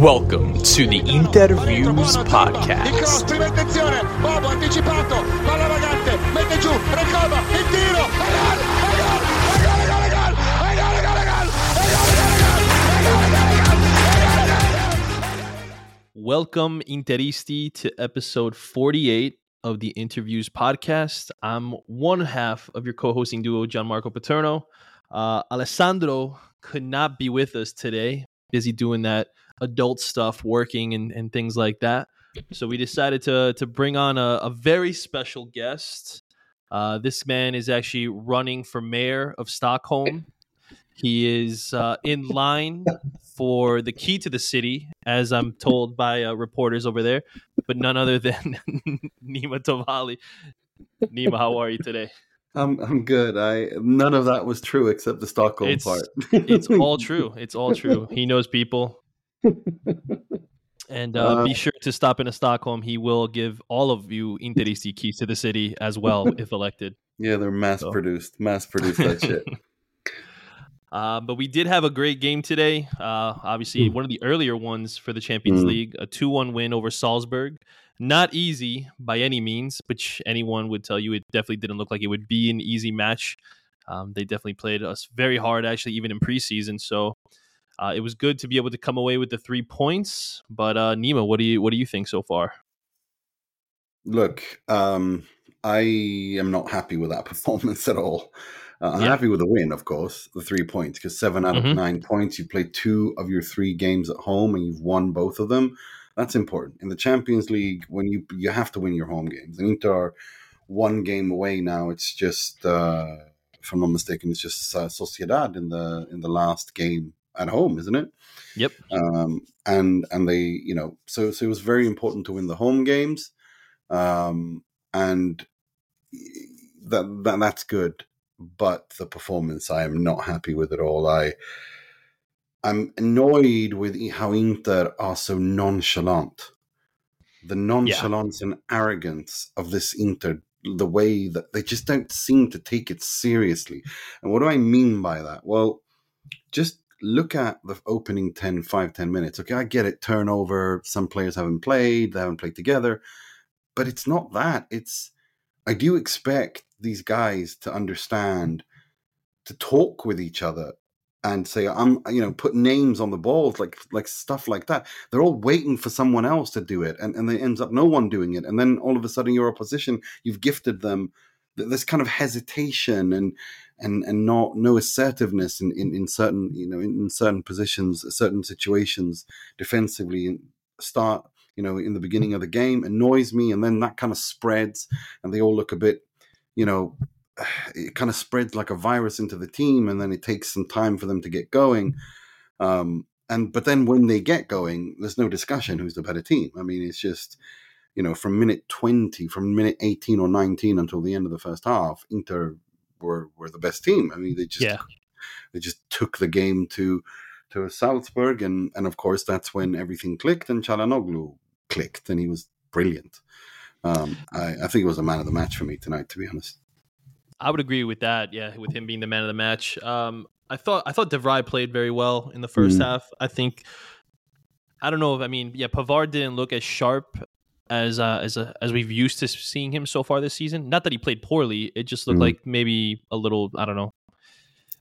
Welcome to the Interviews Podcast. Welcome, Interisti, to episode 48 of the Interviews Podcast. I'm one half of your co hosting duo, Gianmarco Paterno. Uh, Alessandro could not be with us today, busy doing that adult stuff, working and, and things like that. So we decided to to bring on a, a very special guest. Uh, this man is actually running for mayor of Stockholm. He is uh, in line for the key to the city, as I'm told by uh, reporters over there, but none other than Nima Tavallaey. Nima, how are you today? I'm I'm good. I none of that was true except the Stockholm It's part. it's all true. It's all true. He knows people. And uh, Uh, be sure to stop into Stockholm. He will give all of you Interisti keys to the city as well if elected. yeah, they're mass So. produced. Mass produced that shit. Uh, but we did have a great game today. Uh, obviously, Mm. one of the earlier ones for the Champions Mm. League, a 2 1 win over Salzburg. Not easy by any means, which anyone would tell you it definitely didn't look like it would be an easy match. Um, they definitely played us very hard, actually, even in preseason. So uh, it was good to be able to come away with the three points. But uh, Nima, what do you what do you think so far? Look, um, I am not happy with that performance at all. Uh, I'm Yeah. happy with the win, of course, the three points, because seven out Mhm. of nine points. You played two of your three games at home, and you've won both of them. That's important in the Champions League. When you you have to win your home games, and Inter are one game away now. It's just, uh, if I'm not mistaken, it's just uh, Sociedad in the in the last game at home, isn't it? Yep. um, and and they you know so so it was very important to win the home games. Um, and that, that that's good but the performance I am not happy with at all. I I'm annoyed with how Inter are so nonchalant. The nonchalance and arrogance of this Inter the way that they just don't seem to take it seriously. And what do I mean by that? Well just look at the opening 10 5 10 minutes okay? I get it turnover some players haven't played they haven't played together but it's not that it's i do expect these guys to understand to talk with each other and say i'm you know put names on the balls like like stuff like that. They're all waiting for someone else to do it and and it ends up no one doing it and then all of a sudden your opposition you've gifted them this kind of hesitation and and and not no assertiveness in, in, in certain you know in, in certain positions certain situations defensively start you know in the beginning of the game annoys me and then that kind of spreads and they all look a bit you know it kind of spreads like a virus into the team and then it takes some time for them to get going. Um and but then when they get going there's no discussion who's the better team. I mean it's just you know from minute 20 from minute 18 or 19 until the end of the first half inter were were the best team i mean they just Yeah. they just took the game to to Salzburg and and of course that's when everything clicked and Calhanoglu clicked and he was brilliant um I, I think it was a man of the match for me tonight to be honest I would agree with that. Yeah, with him being the man of the match. Um, I thought I thought De Vrij played very well in the first Mm. half. I think I don't know if I mean yeah, Pavard didn't look as sharp as uh, as uh, as we've used to seeing him so far this season. Not that he played poorly. It just looked Mm. like maybe a little I don't know,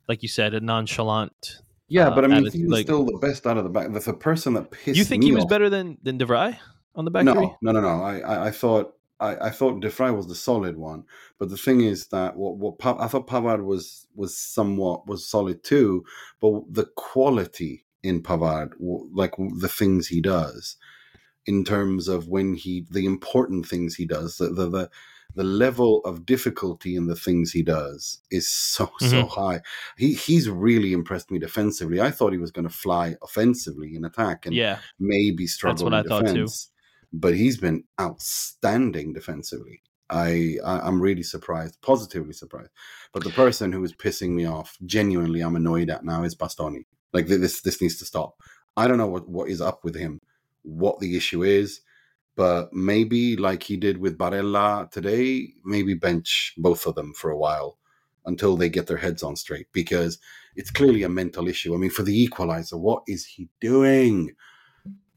like you said, a nonchalant. yeah Uh, but i mean attitude, he was like- still the best out of the back the, the person that pissed you think he was off- better than than De Vrij on the back three? no, no, no, no. I, I, I thought I, I thought De Vrij was the solid one, but the thing is that what what Pa- I thought Pavard was was somewhat was solid too, but the quality in Pavard, like the things he does, in terms of when he the important things he does, the the the, the level of difficulty in the things he does is so so Mhm. high. He he's really impressed me defensively. I thought he was going to fly offensively in attack and Yeah, maybe struggle what in I thought too. defense, but he's been outstanding defensively. I, I I'm really surprised, positively surprised. But the person who is pissing me off, genuinely, I'm annoyed at now is Bastoni. Like this this needs to stop. I don't know what what is up with him, what the issue is, but maybe like he did with Barella today, maybe bench both of them for a while until they get their heads on straight because it's clearly a mental issue. I mean, for the equalizer, what is he doing?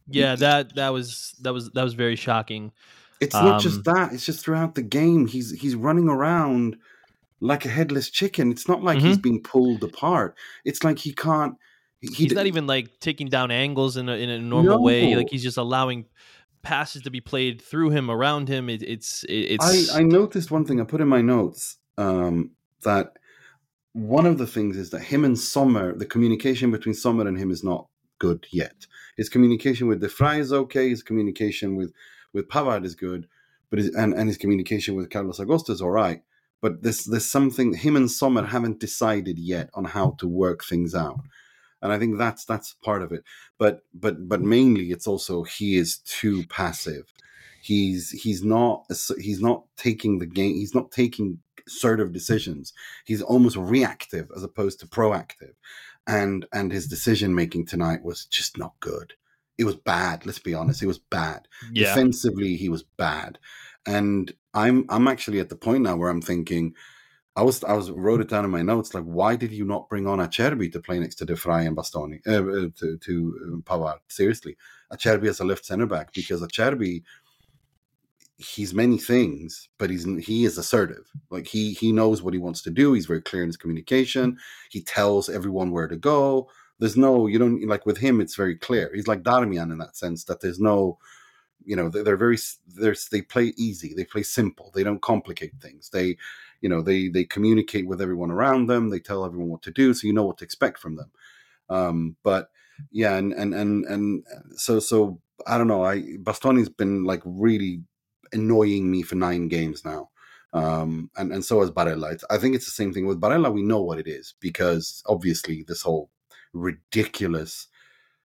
Yeah, that that was that was that was very shocking. It's not Um, just that; it's just throughout the game. He's he's running around like a headless chicken. It's not like he's being pulled apart. It's like he can't. He, he's not even like taking down angles in a, in a normal way. Like he's just allowing passes to be played through him, around him. It, it's it, it's I, I noticed one thing I put in my notes um, that one of the things is that him and Sommer, the communication between Sommer and him is not good yet. His communication with De Vrij is okay. His communication with with Pavard is good, but his, and and his communication with Carlos Augusto is all right. But there's there's something him and Sommer haven't decided yet on how to work things out, and I think that's that's part of it. But but but mainly it's also he is too passive. He's he's not he's not taking the game he's not taking assertive decisions. He's almost reactive as opposed to proactive. And and his decision making tonight was just not good. It was bad let's be honest it was bad. Yeah. defensively he was bad. And i'm i'm actually at the point now where i'm thinking I was I was wrote it down in my notes like why did you not bring on Acerbi to play next to De Vrij and Bastoni uh, uh, to to um, Pavard? Seriously. Acerbi as a left center back because Acerbi he's many things but he's he is assertive. Like he he knows what he wants to do. He's very clear in his communication. He tells everyone where to go. There's no you don't like with him it's very clear. He's like Darmian in that sense that there's no you know they're very they're, they play easy. They play simple. They don't complicate things. They you know they they communicate with everyone around them they tell everyone what to do so you know what to expect from them. Um but yeah and and and and so so i don't know i bastoni's been like really annoying me for nine games now. Um and and so has barella. It's, i think it's the same thing with barella we know what it is because obviously this whole ridiculous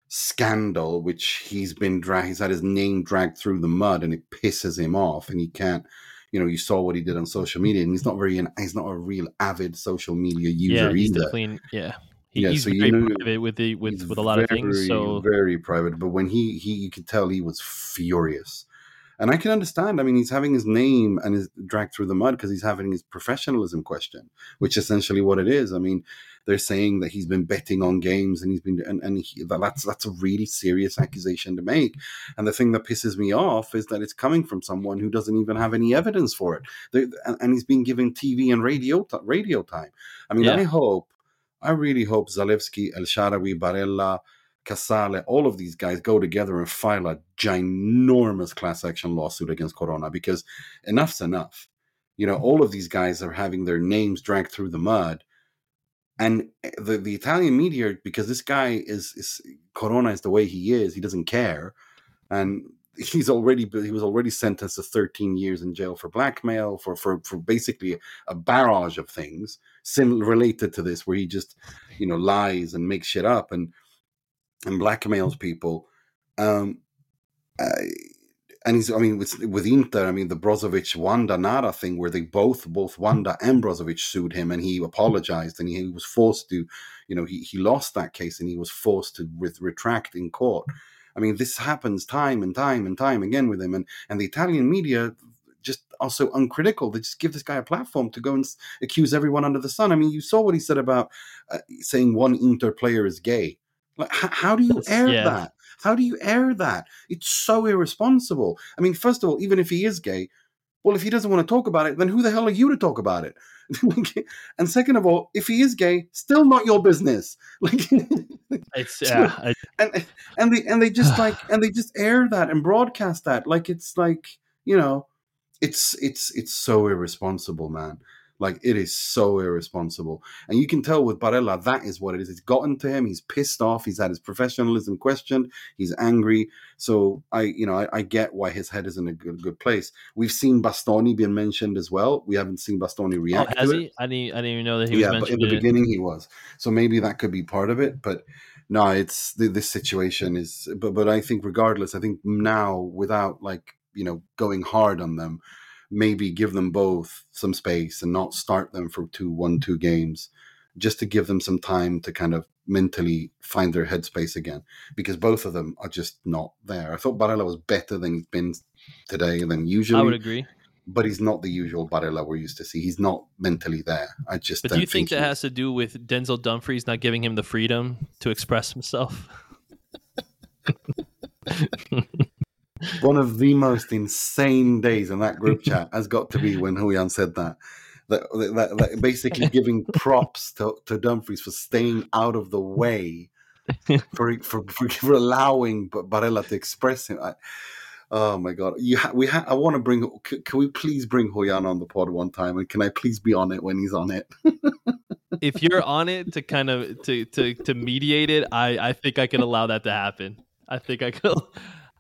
scandal which he's been dragged he's had his name dragged through the mud and it pisses him off and he can't you know you saw what he did on social media and he's not very he's not a real avid social media user yeah, he's either definitely yeah. He, Yeah, he's so you very know- private with the with with a lot of things. very, So very private but when he he you could tell he was furious and i can understand i mean he's having his name and is dragged through the mud because he's having his professionalism question which is essentially what it is. I mean they're saying that he's been betting on games and he's been and, and he, that's that's a really serious accusation to make. And the thing that pisses me off is that it's coming from someone who doesn't even have any evidence for it. They- and, he's been given tv and radio radio time. I mean Yeah. i hope i really hope zalewski el shaarawy barella Casale, all of these guys go together and file a ginormous class action lawsuit against Corona because enough's enough. You know, all of these guys are having their names dragged through the mud. And eh, the, the Italian media, because this guy is, is Corona is the way he is, he doesn't care. And he's already he was already sentenced to 13 years in jail for blackmail, for for, for basically a barrage of things sim- related to this, where he just, you know, lies and makes shit up and and blackmails people. Um, and he's, I mean, with, with Inter, I mean, the Brozovic Wanda Nara thing, where they both, both Wanda and Brozovic sued him, and he apologized, and he, was forced to, you know, he, he lost that case, and he was forced to with, retract in court. I mean, this happens time and time and time again with him, and and the Italian media just are so uncritical. They just give this guy a platform to go and s- accuse everyone under the sun. I mean, you saw what he said about uh, saying one Inter player is gay. Like, h- how do you That's- air yeah. that? How do you air that? It's so irresponsible. I mean, first of all, even if he is gay, well, if he doesn't want to talk about it, then who the hell are you to talk about it? and second of all, if he is gay, still not your business. Like, it's yeah, I, and and they and they just like and they just air that and broadcast that like it's like you know, it's it's it's so irresponsible, man. Like it is so irresponsible, and you can tell with Barella that is what it is. It's gotten to him. He's pissed off. He's had his professionalism questioned. He's angry. So I, you know, I, I get why his head is in a good good place. We've seen Bastoni being mentioned as well. We haven't seen Bastoni react. oh, react has to it he? I didn't I didn't even know that he was yeah, but in the it. beginning he was. So maybe that could be part of it. But no, it's this situation is. But but I think regardless, I think now without like you know going hard on them, maybe give them both some space and not start them for two one two games, just to give them some time to kind of mentally find their headspace again because both of them are just not there. I thought Barella was better than he's been today than usually I would agree. but he's not the usual Barella we're used to see. He's not mentally there. I just. But don't do you think that has to do with Denzel Dumfries not giving him the freedom to express himself? One of the most insane days in that group chat has got to be when Huyan said that. That, that, that basically giving props to, to Dumfries for staying out of the way for for, for, for allowing Barella to express him. I, oh my god, you ha- we ha- I want to bring. C- can we please bring Huyan on the pod one time? And can I please be on it when he's on it? if you're on it to kind of to to to mediate it, I I think I can allow that to happen. I think I could.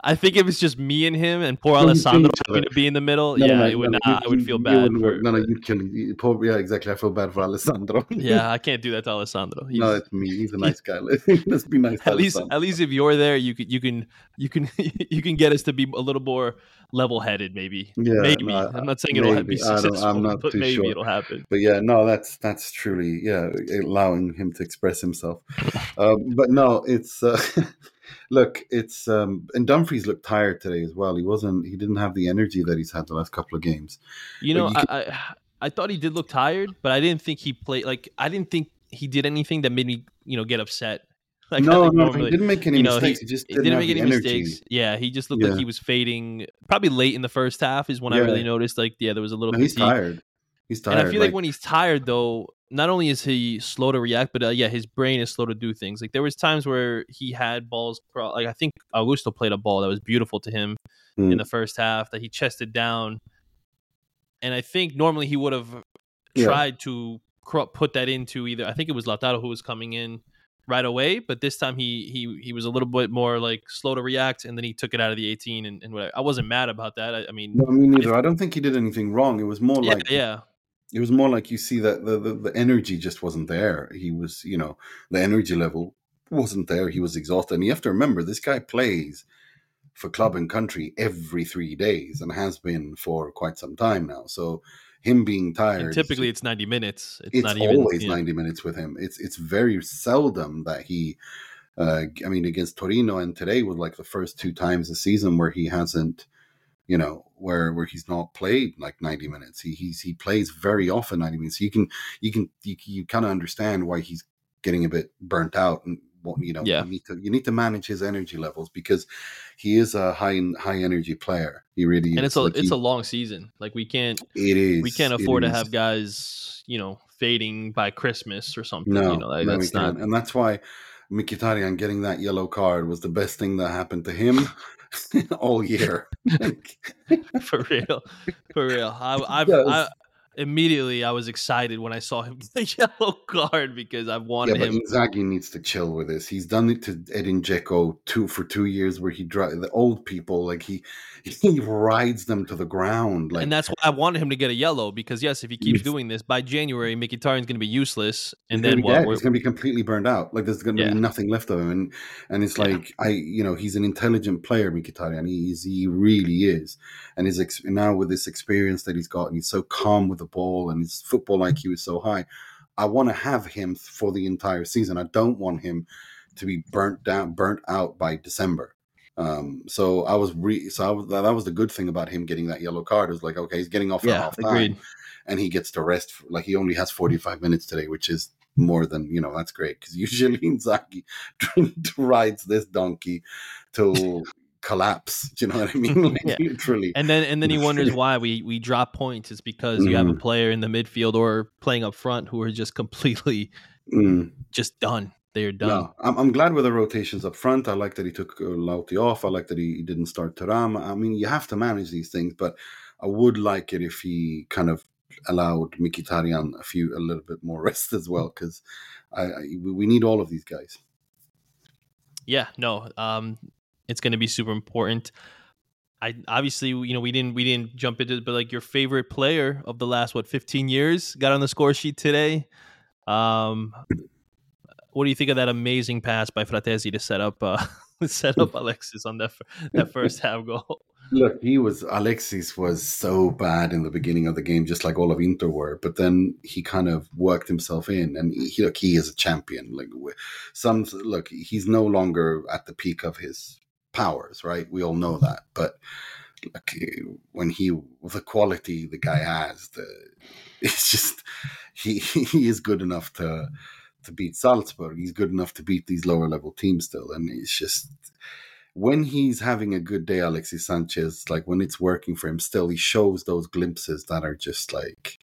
I think if it's just me and him and poor Alessandro having to be in the middle, no, yeah, no, it would no, not. You, I would feel bad. For, no, no, you can. Poor, yeah, exactly. I feel bad for Alessandro. yeah, I can't do that to Alessandro. He's, no, it's me. He's a nice guy. Let's be nice. At least, at least if you're there, you can, you can, you can, you can get us to be a little more level-headed. Maybe. Yeah. Maybe. I'm not saying maybe. it'll be successful. I am not but too maybe sure. it'll happen. But yeah, no, that's that's truly yeah, allowing him to express himself. um, but no, it's. Uh, look, it's um, and Dumfries looked tired today as well. He wasn't. He didn't have the energy that he's had the last couple of games. You know, you can, I, I, I thought he did look tired, but I didn't think he played. Like I didn't think he did anything that made me you know get upset. Like, no, no, he didn't make any you know, mistakes. He, he just didn't, didn't make any energy. mistakes. Yeah, he just looked yeah. like he was fading. Probably late in the first half is when yeah. I really noticed. Like, yeah, there was a little. No, he's tired. He's tired. And I feel like, like when he's tired, though, not only is he slow to react, but uh, yeah, his brain is slow to do things. Like there was times where he had balls. Like I think Augusto played a ball that was beautiful to him mm. in the first half that he chested down, and I think normally he would have yeah. tried to put that into either. I think it was Lautaro who was coming in right away, but this time he he he was a little bit more like slow to react, and then he took it out of the 18. And, and I wasn't mad about that. I, I mean, no, me neither. I, I, don't think he did anything wrong. It was more yeah, like yeah it was more like you see that the, the, the energy just wasn't there. He was, you know, the energy level wasn't there. He was exhausted. And you have to remember, this guy plays for club and country every three days and has been for quite some time now. So him being tired. And typically, it's ninety minutes. It's, it's always even, ninety minutes with him. It's it's very seldom that he. Uh, I mean, against Torino and today was like the first two times a season where he hasn't you know, where where he's not played like 90 minutes. He he's he plays very often 90 minutes. So you can you can you, you kind of understand why he's getting a bit burnt out and what you know yeah. you need to you need to manage his energy levels because he is a high high energy player. He really and is. it's a like it's he, a long season. Like we can't it is we can't afford to have guys you know fading by Christmas or something. No, you know, like, no, that's not and that's why Mkhitaryan getting that yellow card was the best thing that happened to him all year. for real, for real. I, I've, I, immediately I was excited when I saw him get the yellow card because I've wanted yeah, but him. Inzaghi needs to chill with this. He's done it to Edin Dzeko two for two years, where he drive the old people like he he rides them to the ground. Like, and that's why I wanted him to get a yellow because yes, if he keeps doing this by January, Mkhitaryan's going to be useless, and then what? He's going to be completely burned out. Like there's going to yeah. be nothing left of him, and and it's like yeah. I you know he's an intelligent player, Mkhitaryan. He's he really is, and his ex- now with this experience that he's got, and he's so calm with the ball and his football IQ is so high. I want to have him for the entire season. I don't want him to be burnt down, burnt out by December. Um, so I was re so I was, that was the good thing about him getting that yellow card. It was like, okay, he's getting off yeah, half time and he gets to rest. Like he only has 45 minutes today, which is more than, you know, that's great. Cause usually Inzaghi rides this donkey till collapse. Do you know what I mean? Like, yeah. Literally. And then and then he wonders why we we drop points. It's because mm. you have a mm. player in the midfield or playing up front who are just completely mm. just done. They're done. No, I'm, I'm glad with the rotations up front. I like that he took uh, Lauti off. I like that he, he didn't start Thuram. I mean, you have to manage these things, but I would like it if he kind of allowed Mkhitaryan a few a little bit more rest as well because I, I, we need all of these guys. Yeah, no, um, it's going to be super important. I obviously, you know, we didn't we didn't jump into it, but like your favorite player of the last what 15 years got on the score sheet today. Um, what do you think of that amazing pass by Frattesi to set up uh, set up Alexis on that that first half goal? Look, he was Alexis was so bad in the beginning of the game, just like all of Inter were. But then he kind of worked himself in, and he, look, he is a champion. Like some look, he's no longer at the peak of his powers, right? We all know that. But like when he the quality the guy has, the it's just he he is good enough to to beat Salzburg. He's good enough to beat these lower level teams still, and it's just when he's having a good day, Alexis Sanchez, like when it's working for him, still he shows those glimpses that are just like.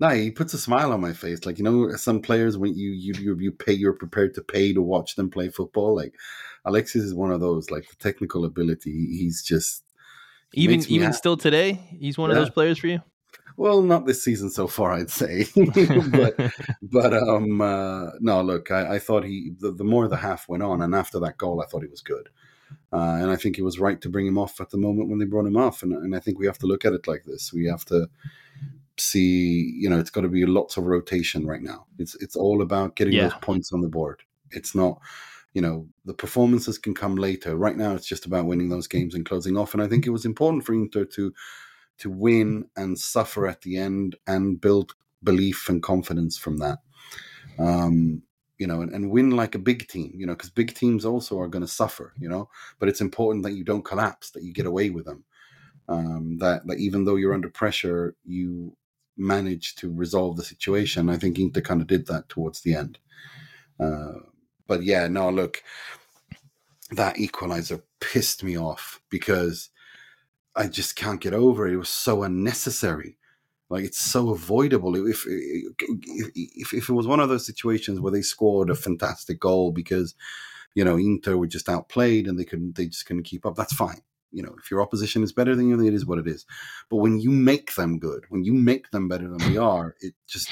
No, he puts a smile on my face. Like you know, some players when you you you, you pay, you're prepared to pay to watch them play football. Like Alexis is one of those. Like the technical ability, he's just he even even happy. still today, he's one of those players for you. Well, not this season so far, I'd say. but but um uh, no, look, I, I thought he the, the more the half went on, and after that goal, I thought he was good, uh, and I think it was right to bring him off at the moment when they brought him off, and and I think we have to look at it like this. We have to see, you know, it's got to be lots of rotation right now. It's it's all about getting Yeah. those points on the board. It's not. You know the performances can come later. Right now, it's just about winning those games and closing off. And I think it was important for Inter to to win and suffer at the end and build belief and confidence from that. Um, you know, and, and win like a big team, you know, because big teams also are going to suffer, you know, but it's important that you don't collapse, that you get away with them. Um, that, that even though you're under pressure, you manage to resolve the situation. I think Inter kind of did that towards the end. Uh, but yeah, no, look, that equalizer pissed me off because I just can't get over it. It was so unnecessary. Like it's so avoidable. If if if it was one of those situations where they scored a fantastic goal because you know Inter were just outplayed and they couldn't, they just couldn't keep up. That's fine. You know, if your opposition is better than you, it is what it is. But when you make them good, when you make them better than we are, it just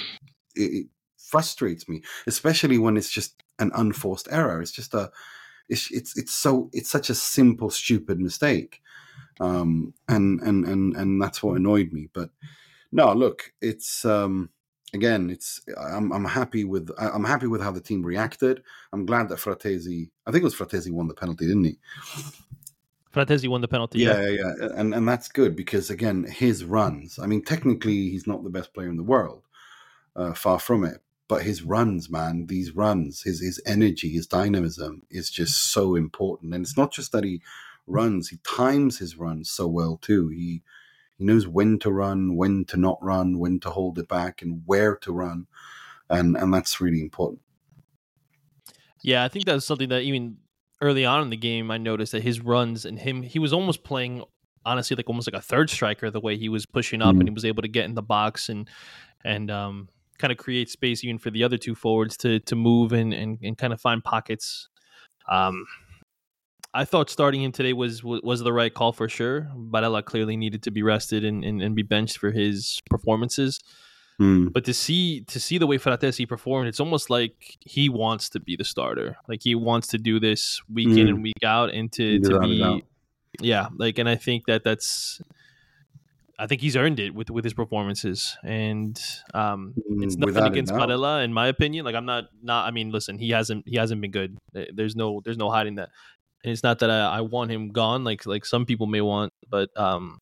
it, it frustrates me, especially when it's just an unforced error. It's just a it's it's it's so it's such a simple stupid mistake um and and and and that's what annoyed me but no look it's um again it's i'm i'm happy with i'm happy with how the team reacted i'm glad that frattesi i think it was frattesi won the penalty didn't he Frattesi won the penalty. yeah yeah, yeah. and and that's good because again his runs i mean technically he's not the best player in the world uh, far from it but his runs man these runs his his energy his dynamism is just so important and it's not just that he runs he times his runs so well too he he knows when to run when to not run when to hold it back and where to run and and that's really important Yeah, I think that's something that even early on in the game, I noticed that his runs and him, he was almost playing, honestly, like almost like a third striker. The way he was pushing up Mhm. and he was able to get in the box and and um, kind of create space even for the other two forwards to to move and and, and kind of find pockets. Um, I thought starting him today was was was the right call for sure. Barella clearly needed to be rested and, and, and be benched for his performances. Hmm. But to see to see the way Frattesi performed, it's almost like he wants to be the starter. Like he wants to do this week in Mm. and week out, and to, to be, yeah. Like, and I think that that's, I think he's earned it with with his performances, and um, it's Mm, nothing without against. Barella, in my opinion. Like I'm not not. I mean, listen, he hasn't he hasn't been good. There's no there's no hiding that. And it's not that I, I want him gone, like like some people may want, but um,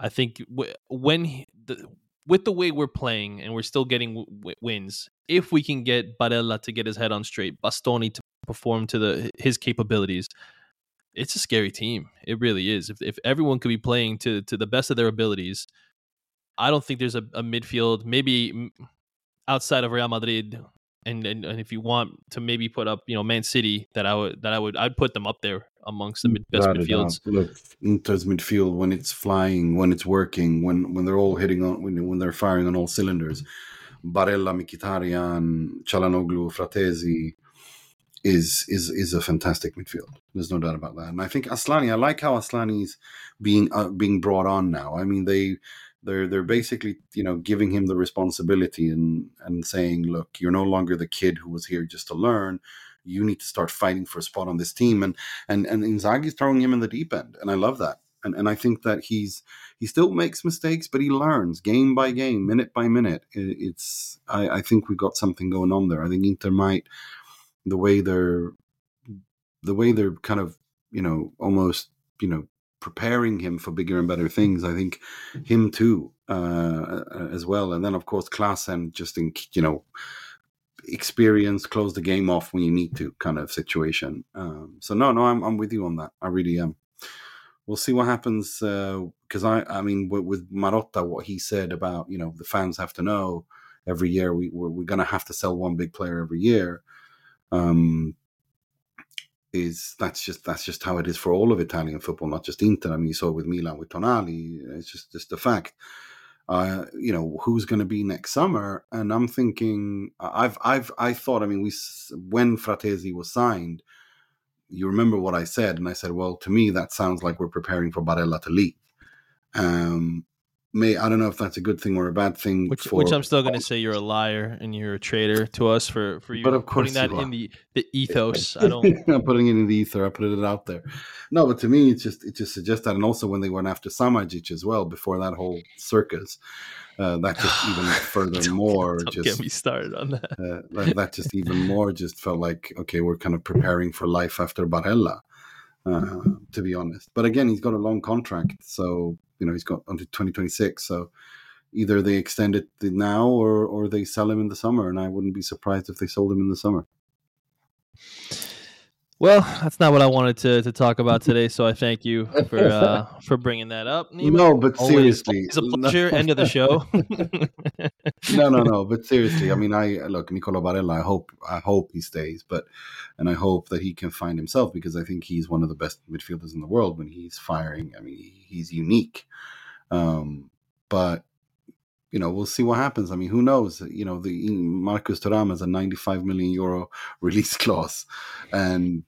I think w- when he, the, with the way we're playing and we're still getting w- wins, if we can get Barella to get his head on straight, Bastoni to perform to the his capabilities, it's a scary team. It really is. If if everyone could be playing to to the best of their abilities, I don't think there's a, a midfield maybe outside of Real Madrid. And, and, and if you want to maybe put up, you know, Man City, that I would that I would I'd put them up there amongst the mid, best midfields. Look, Inter's midfield when it's flying, when it's working, when when they're all hitting on, when, when they're firing on all cylinders. Barella, Mkhitaryan, Calhanoglu, Frattesi is is is a fantastic midfield. There's no doubt about that. And I think Aslani, I like how Aslani's being uh, being brought on now. I mean, they they're they're basically you know giving him the responsibility and and saying, look, you're no longer the kid who was here just to learn. You need to start fighting for a spot on this team. And and and Inzaghi's throwing him in the deep end, and I love that. And and I think that he's he still makes mistakes, but he learns game by game, minute by minute. It, it's I, I think we got something going on there. I think Inter might the way they're the way they're kind of you know almost you know preparing him for bigger and better things. I think him too uh, as well, and then of course class and just in you know experience close the game off when you need to kind of situation. Um, so no no I'm, I'm with you on that. I really am. We'll see what happens because i i mean with, with marotta what he said about you know the fans have to know every year we we're, we're going to have to sell one big player every year. Um is that's just that's just how it is for all of Italian football, not just Inter. I mean, you saw it with Milan with Tonali. It's just just a fact. Uh, you know who's going to be next summer, and I'm thinking I've I've I thought I mean we when Frattesi was signed, you remember what I said, and I said, well, to me that sounds like we're preparing for Barella to leave. Um, may I don't know if that's a good thing or a bad thing. Which, for, which I'm still going to say you're a liar and you're a traitor to us for for you But of putting course that you in the the ethos. I don't. I'm putting it in the ether. I put it out there. No, but to me, it just it just suggests that, and also when they went after Samardzic as well before that whole circus, uh, that just even further more Don't just get me started on that. uh, that, that just even more just felt like okay, we're kind of preparing for life after Barella. Uh, to be honest, but again, he's got a long contract, so you know he's got until 2026. So either they extend it now or or they sell him in the summer, and I wouldn't be surprised if they sold him in the summer. Well, that's not what I wanted to, to talk about today. So I thank you for uh, for bringing that up. Nima. No, but Always, seriously, it's a pleasure. End of the show. no, no, no. But seriously, I mean, I look Nicola Barella. I hope, I hope he stays, but and I hope that he can find himself because I think he's one of the best midfielders in the world when he's firing. I mean, he's unique. Um, but you know, we'll see what happens. I mean, who knows? You know, the Marcus Thuram has a 95 million euro release clause, and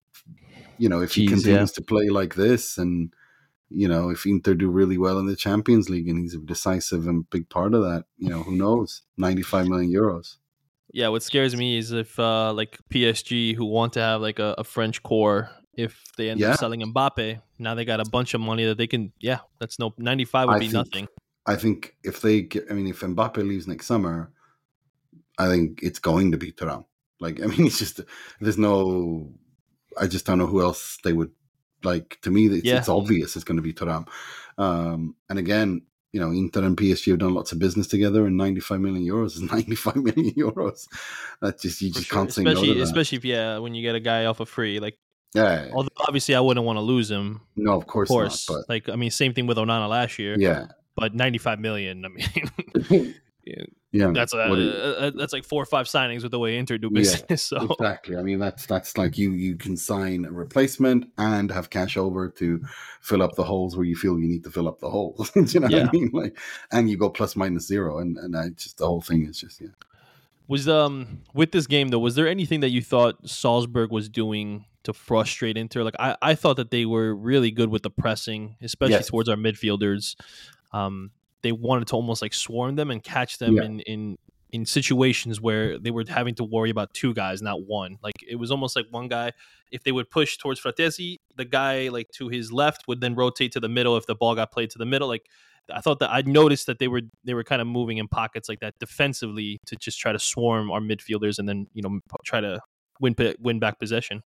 you know, if he Jeez, continues to play like this, and you know, if Inter do really well in the Champions League, and he's a decisive and big part of that, you know, who knows? 95 million euros. yeah, what scares me is if uh, like PSG, who want to have like a, a French core, if they end Yeah. up selling Mbappe, now they got a bunch of money that they can. Yeah, that's no 95 would I be think- nothing. I think if they, get, I mean, if Mbappe leaves next summer, I think it's going to be Thuram. Like, I mean, it's just there's no. I just don't know who else they would like. To me, it's, Yeah. it's obvious it's going to be Thuram. Um, and again, you know, Inter and PSG have done lots of business together, and 95 million euros is 95 million euros. That just you just sure. can't say no to especially that. especially if yeah, when you get a guy off a free, like yeah, although obviously I wouldn't want to lose him. no, of course, Of course, not. like I mean, same thing with Onana last year. Yeah, but 95 million. I mean, yeah, that's a, What do you- uh, that's like four or five signings with the way Inter do Yeah, business. so exactly. I mean, that's that's like you you can sign a replacement and have cash over to fill up the holes where you feel you need to fill up the holes. Do you know what I mean? Like, and you go plus minus zero, and and I just the whole thing is just yeah. was um with this game though, was there anything that you thought Salzburg was doing to frustrate Inter? Like I, I thought that they were really good with the pressing, especially Yes. towards our midfielders. Um, they wanted to almost like swarm them and catch them Yeah. in in in situations where they were having to worry about two guys, not one. Like it was almost like one guy, if they would push towards Frattesi, the guy like to his left would then rotate to the middle if the ball got played to the middle. Like I thought that I noticed that they were they were kind of moving in pockets like that defensively to just try to swarm our midfielders and then you know try to win win back possession.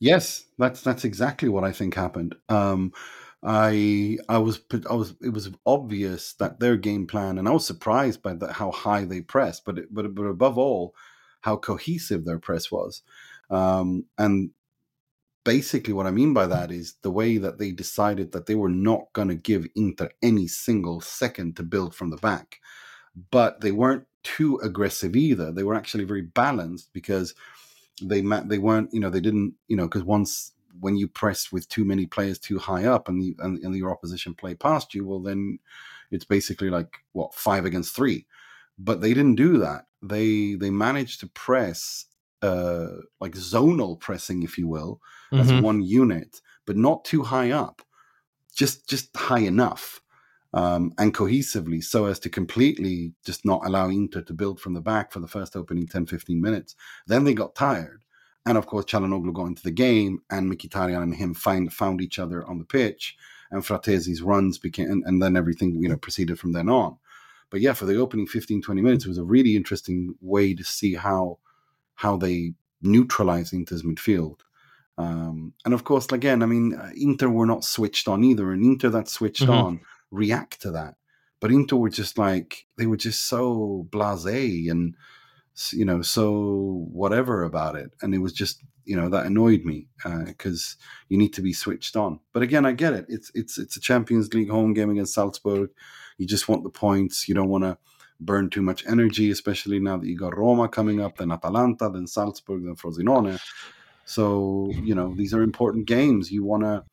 Yes, that's that's exactly what I think happened. Um, I I was I was it was obvious that their game plan, and I was surprised by the, how high they pressed, but it, but but above all, how cohesive their press was, um, and basically what I mean by that is the way that they decided that they were not going to give Inter any single second to build from the back, but they weren't too aggressive either. They were actually very balanced because they ma- they weren't you know they didn't you know because once when you press with too many players too high up and, you, and and your opposition play past you well then it's basically like what five against three. But they didn't do that. They they managed to press uh like zonal pressing if you will as Mhm. one unit but not too high up. Just just high enough um, and cohesively so as to completely just not allow Inter to build from the back for the first opening 10 15 minutes. Then they got tired and of course Calhanoglu got into the game and Mkhitaryan and him find, found each other on the pitch and Frattesi's runs became and, and then everything you know proceeded from then on but yeah for the opening 15 20 minutes it was a really interesting way to see how how they neutralize Inter's midfield um, and of course, again, I mean, uh, Inter were not switched on either, and Inter that switched Mhm. on react to that. But Inter were just like they were just so blasé and you know so whatever about it, and it was just you know that annoyed me uh, because you need to be switched on. But again, I get it. It's it's it's a Champions League home game against Salzburg. You just want the points. You don't want to burn too much energy, especially now that you got Roma coming up, then Atalanta, then Salzburg, then Frosinone. So you know these are important games. You want to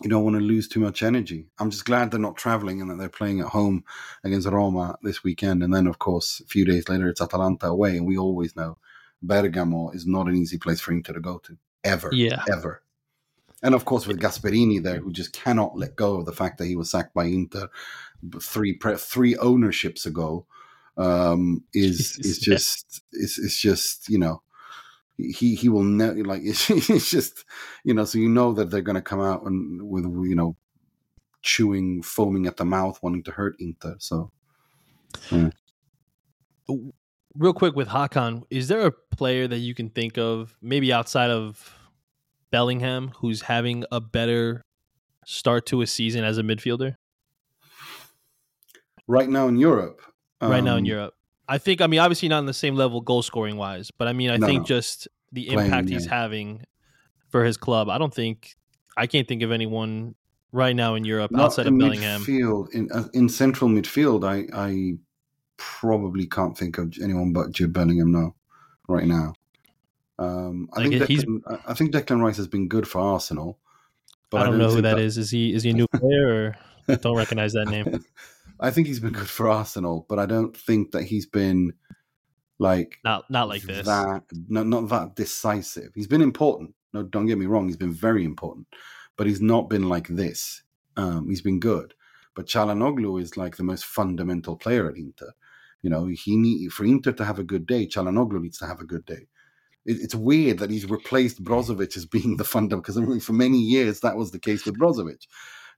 you don't want to lose too much energy. I'm just glad they're not traveling and that they're playing at home against Roma this weekend. And then, of course, a few days later, it's Atalanta away. And we always know Bergamo is not an easy place for Inter to go to, ever. Yeah. Ever. And of course, with Gasperini there, who just cannot let go of the fact that he was sacked by Inter three pre- three ownerships ago, um, is is just is is just you know he he will never like it's, it's just you know so you know that they're going to come out and with you know chewing foaming at the mouth wanting to hurt Inter so. Real quick with Hakan, is there a player that you can think of, maybe outside of Bellingham, who's having a better start to a season as a midfielder? Right now in Europe right now in um, Europe? I think, I mean, obviously not on the same level goal scoring wise, but I mean, I No, think no. just the Playing, impact he's having for his club. I don't think, I can't think of anyone right now in Europe not outside in of Bellingham. midfield in uh, in central midfield I I probably can't think of anyone but Jude Bellingham now right now um, I Like, think he's- Declan, I- I think Declan Rice has been good for Arsenal I don't know who think that is. Is he is he a new player or don't recognize that name? I think he's been good for Arsenal, but I don't think that he's been like Not not like this. That not not that decisive. He's been important. No, don't get me wrong. He's been very important, but he's not been like this. Um, he's been good, but Calhanoglu is like the most fundamental player at Inter. You know, he need for Inter to have a good day. Calhanoglu needs to have a good day. It, it's weird that he's replaced Brozovic as being the fundamental because I mean, for many years that was the case with Brozovic.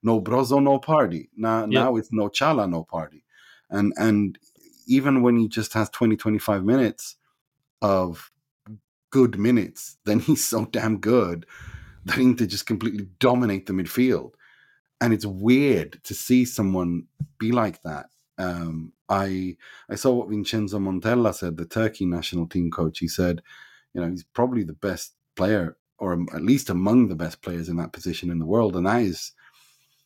No Brozo, no party. Now, now it's no Chala, no party. And and even when he just has 20, 25 minutes of good minutes, then he's so damn good that Inter just completely dominate the midfield. And it's weird to see someone be like that. Um, I I saw what Vincenzo Montella said, the Turkey national team coach. He said, you know, he's probably the best player, or at least among the best players in that position in the world. And that is,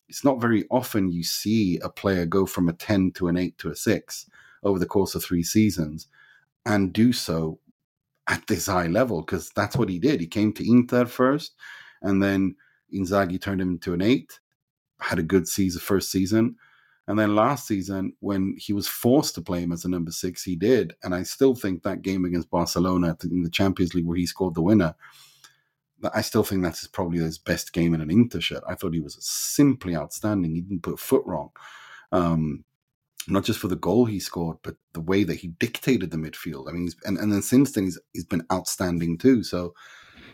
it's not very often you see a player go from a 10 to an 8 to a 6 over the course of three seasons and do so at this high level because that's what he did. He came to Inter first, and then Inzaghi turned him into an eight. Had a good season first season, and then last season when he was forced to play him as a number six, he did. And I still think that game against Barcelona in the Champions League where he scored the winner. I still think that's probably his best game in an Inter shirt. I thought he was simply outstanding. He didn't put foot wrong. Um, not just for the goal he scored, but the way that he dictated the midfield. I mean, and and then since then he's he's been outstanding too. So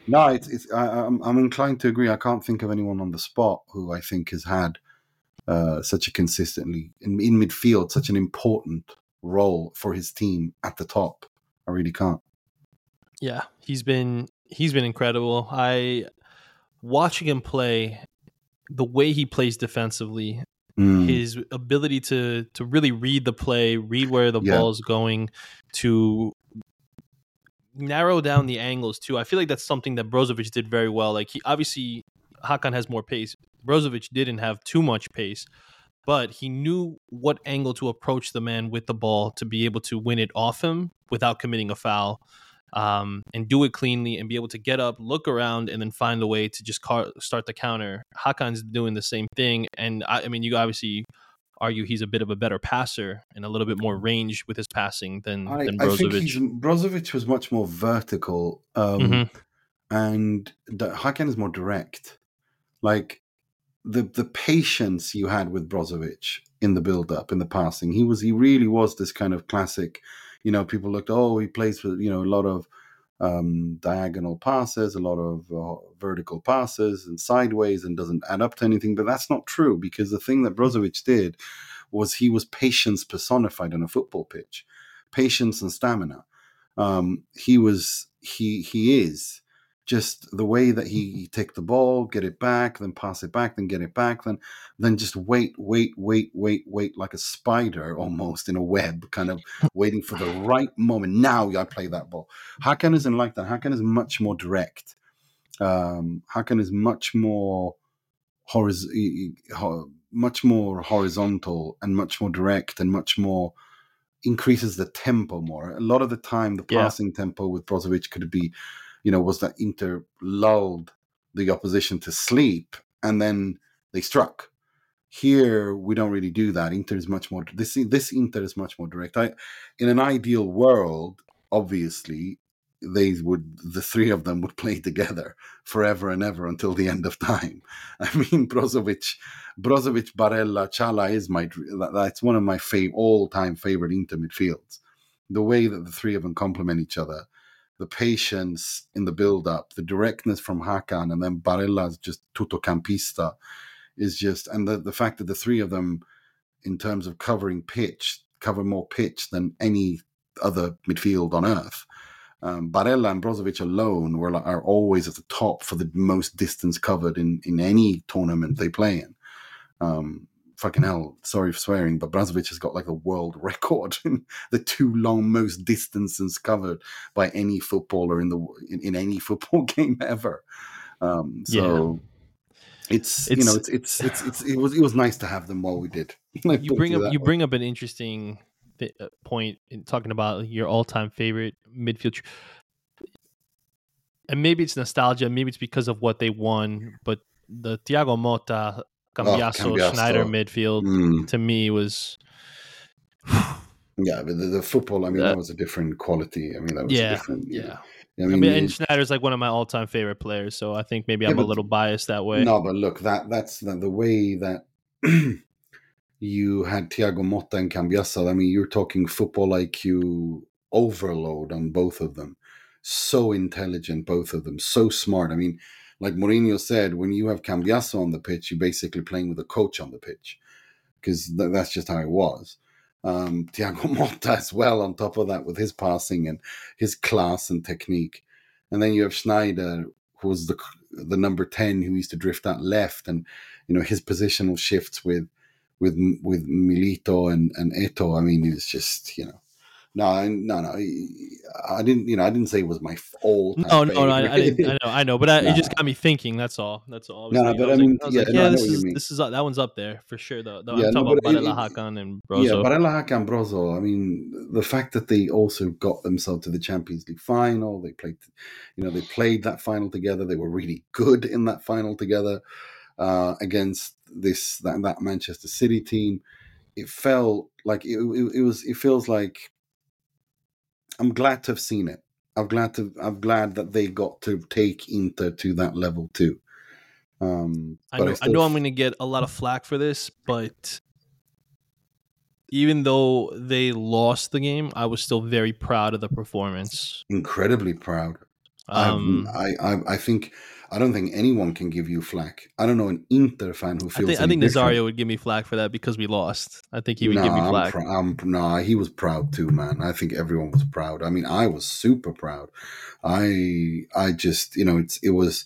no, it's, it's I, I'm I'm inclined to agree. I can't think of anyone on the spot who I think has had uh, such a consistently in, in midfield such an important role for his team at the top. I really can't. Yeah, he's been he's been incredible. I watching him play, the way he plays defensively, Mm, his ability to to really read the play, read where the Yeah. ball is going, to narrow down the angles too. I feel like that's something that Brozovic did very well. Like he obviously Hakan has more pace. Brozovic didn't have too much pace, but he knew what angle to approach the man with the ball to be able to win it off him without committing a foul. Um, and do it cleanly and be able to get up, look around, and then find a way to just car- start the counter. Hakan's doing the same thing, and I, I mean, you obviously argue he's a bit of a better passer and a little bit more range with his passing than I, than I think he's, Brozovic. Brozovic was much more vertical, um, Mhm. and the, Hakan is more direct. Like the the patience you had with Brozovic in the build up, in the passing, he was he really was this kind of classic. You know, people looked, oh, he plays with you know a lot of um, diagonal passes, a lot of uh, vertical passes, and sideways, and doesn't add up to anything. But that's not true because the thing that Brozovic did was he was patience personified on a football pitch, patience and stamina. Um, he was he he is just the way that he, he take the ball, get it back, then pass it back, then get it back, then then just wait, wait, wait, wait, wait, like a spider almost in a web, kind of waiting for the right moment. Now I play that ball. Hakan isn't like that. Hakan is much more direct. Um, Hakan is much more horiz- much more horizontal and much more direct and much more increases the tempo more. A lot of the time, the Yeah. passing tempo with Brozovic could be you know, was that Inter lulled the opposition to sleep and then they struck. Here we don't really do that. Inter is much more this this Inter is much more direct. I, in an ideal world, obviously, they would the three of them would play together forever and ever until the end of time. I mean, Brozovic, Brozovic, Barella, Chala is my that's one of my fav- all time favorite Inter midfields. The way that the three of them complement each other, the patience in the build up, the directness from Hakan, and then Barella's just tuttocampista is just, and the, the fact that the three of them, in terms of covering pitch, cover more pitch than any other midfield on earth. Um, Barella and Brozovic alone were are always at the top for the most distance covered in, in any tournament they play in. Um, fucking hell, sorry for swearing, but Brozovic has got like a world record in the two long most distances covered by any footballer in the in, in any football game ever. Um, so yeah. it's, it's, you know it's, it's it's it's it was it was nice to have them while we did. you bring up you way. bring up an interesting uh, point in talking about your all-time favorite midfield and maybe it's nostalgia maybe it's because of what they won but the Thiago Motta Cambiasso, oh, Sneijder midfield mm. to me was yeah but the, the, football I mean that was a different quality I mean that was yeah different yeah I mean, I mean, and Sneijder's like one of my all-time favorite players, so I think maybe I'm yeah, a little biased that way. No, but look, that that's the, the way that you had Thiago Motta and Cambiasso. I mean, you're talking football IQ overload on both of them. So intelligent, both of them. So smart. I mean, like Mourinho said, when you have Cambiasso on the pitch, you're basically playing with a coach on the pitch because th- that's just how it was. Um, Thiago Motta as well, on top of that, with his passing and his class and technique. And then you have Sneijder, who was the the number 10 who used to drift out left and you know his positional shifts with with with Milito and and Eto'o. I mean, it's just you know. No, no, no. I didn't. You know, I didn't say it was my all. No, no, no. I, I, didn't. I know, I know, but I, no. it just got me thinking. That's all. That's all. No, no, but I, mean, like, yeah, like, yeah. this is this is uh, that one's up there for sure. Though, though yeah, I'm talking no, about Barella, Hakan, and Brozo. Yeah, Barella, Hakan, Brozo. I mean, the fact that they also got themselves to the Champions League final. They played, you know, they played that final together. They were really good in that final together uh, against this that, that Manchester City team. It felt like it, it, it, was. It feels like I'm glad to have seen it. I'm glad to. I'm glad that they got to take Inter to that level too. Um, I know. I, know I'm going to get a lot of flack for this, but even though they lost the game, I was still very proud of the performance. Incredibly proud. Um, I, I I think I don't think anyone can give you flack. I don't know an Inter fan who feels. I think, I think Nazario would give me flack for that because we lost. I think he would give me flack. I'm, pr- I'm, nah, he was proud too, man. I think everyone was proud. I mean, I was super proud. I I just you know it's it was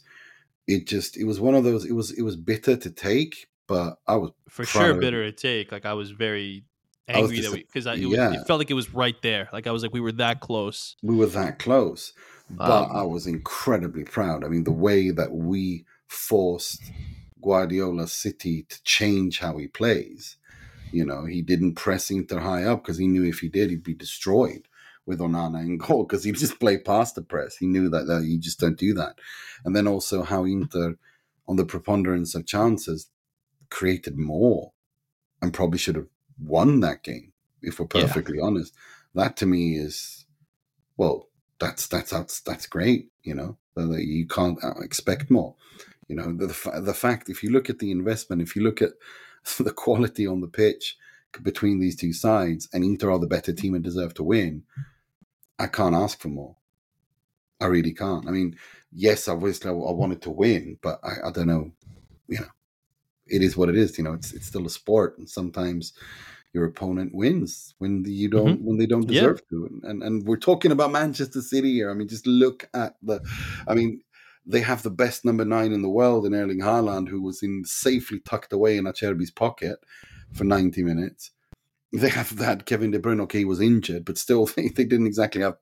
it just it was one of those. It was it was bitter to take, but I was for sure bitter to take. Like I was very angry was that we because it, yeah. it felt like it was right there. Like I was like we were that close. We were that close. But um, I was incredibly proud. I mean, the way that we forced Guardiola City to change how he plays. You know, he didn't press Inter high up because he knew if he did, he'd be destroyed with Onana in goal because he just played past the press. He knew that, that you just don't do that. And then also how Inter, on the preponderance of chances, created more and probably should have won that game, if we're perfectly yeah. honest. That to me is, well, that's that's that's that's great. You know, you can't uh, expect more. You know, the the fact if you look at the investment, if you look at the quality on the pitch between these two sides, and Inter are the better team and deserve to win, I can't ask for more. I really can't. I mean, yes, obviously I, I wanted to win, but I, I don't know. You know, it is what it is. You know, it's it's still a sport, and sometimes your opponent wins when the, you don't mm-hmm. when they don't deserve yeah. to. And and we're talking about Manchester City here. I mean, just look at the. I mean, they have the best number nine in the world in Erling Haaland, who was in safely tucked away in Acerbi's pocket for ninety minutes. They have that Kevin De Bruyne. Okay, he was injured, but still, they, they didn't exactly have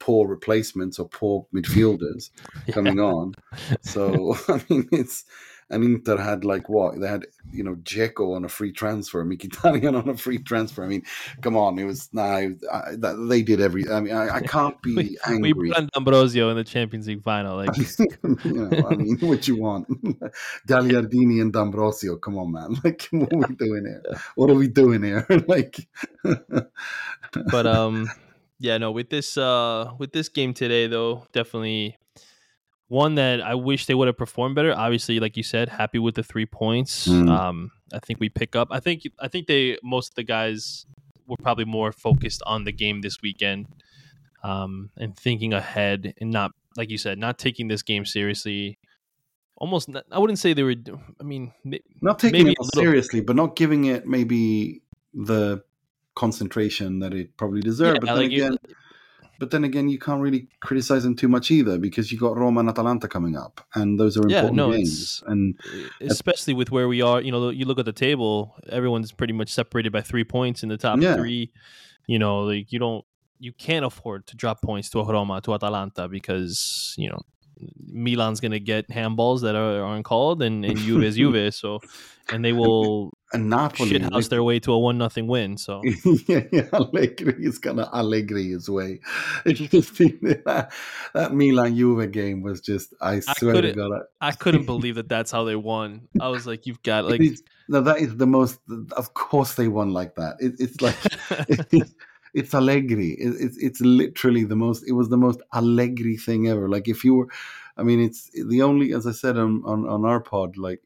poor replacements or poor midfielders yeah. coming on. So I mean, it's and Inter had like what they had, you know, Dzeko on a free transfer, Mkhitaryan on a free transfer. I mean, come on, it was nah, I, that, they did every. I mean, I, I can't be We, angry. we planned Ambrosio in the Champions League final. Like, you know, I mean, what you want? Gagliardini and D'Ambrosio. Come on, man! Like, what are we doing here? What are we doing here? like, but um, yeah, no. With this uh, with this game today, though, definitely one that I wish they would have performed better. Obviously, like you said, happy with the three points. Mm. Um, I think we pick up. I think I think they most of the guys were probably more focused on the game this weekend, um, and thinking ahead and not like you said, not taking this game seriously. Almost, not, I wouldn't say they were. I mean, not taking Maybe it little- seriously, but not giving it maybe the concentration that it probably deserved. yeah, but then like you- again, but then again, you can't really criticize them too much either because you got Roma and Atalanta coming up, and those are Yeah, important no, games. And especially with where we are. You know, you look at the table; everyone's pretty much separated by three points in the top Yeah. three. You know, like you don't, you can't afford to drop points to Roma, to Atalanta, because you know Milan's going to get handballs that are, aren't called, and and Juve is Juve. So, and they will and Napoli, shithouse their way to a one nothing win. So, yeah, yeah, Allegri is gonna Allegri his way. That, that Milan Juve game was just. I swear to God, I, I couldn't believe that that's how they won. I was like, you've got like. it is, no, that is the most. Of course, they won like that. It, it's like it's, it's Allegri. It, it's it's literally the most. It was the most Allegri thing ever. Like if you were, I mean, it's the only, as I said on on, on our pod, like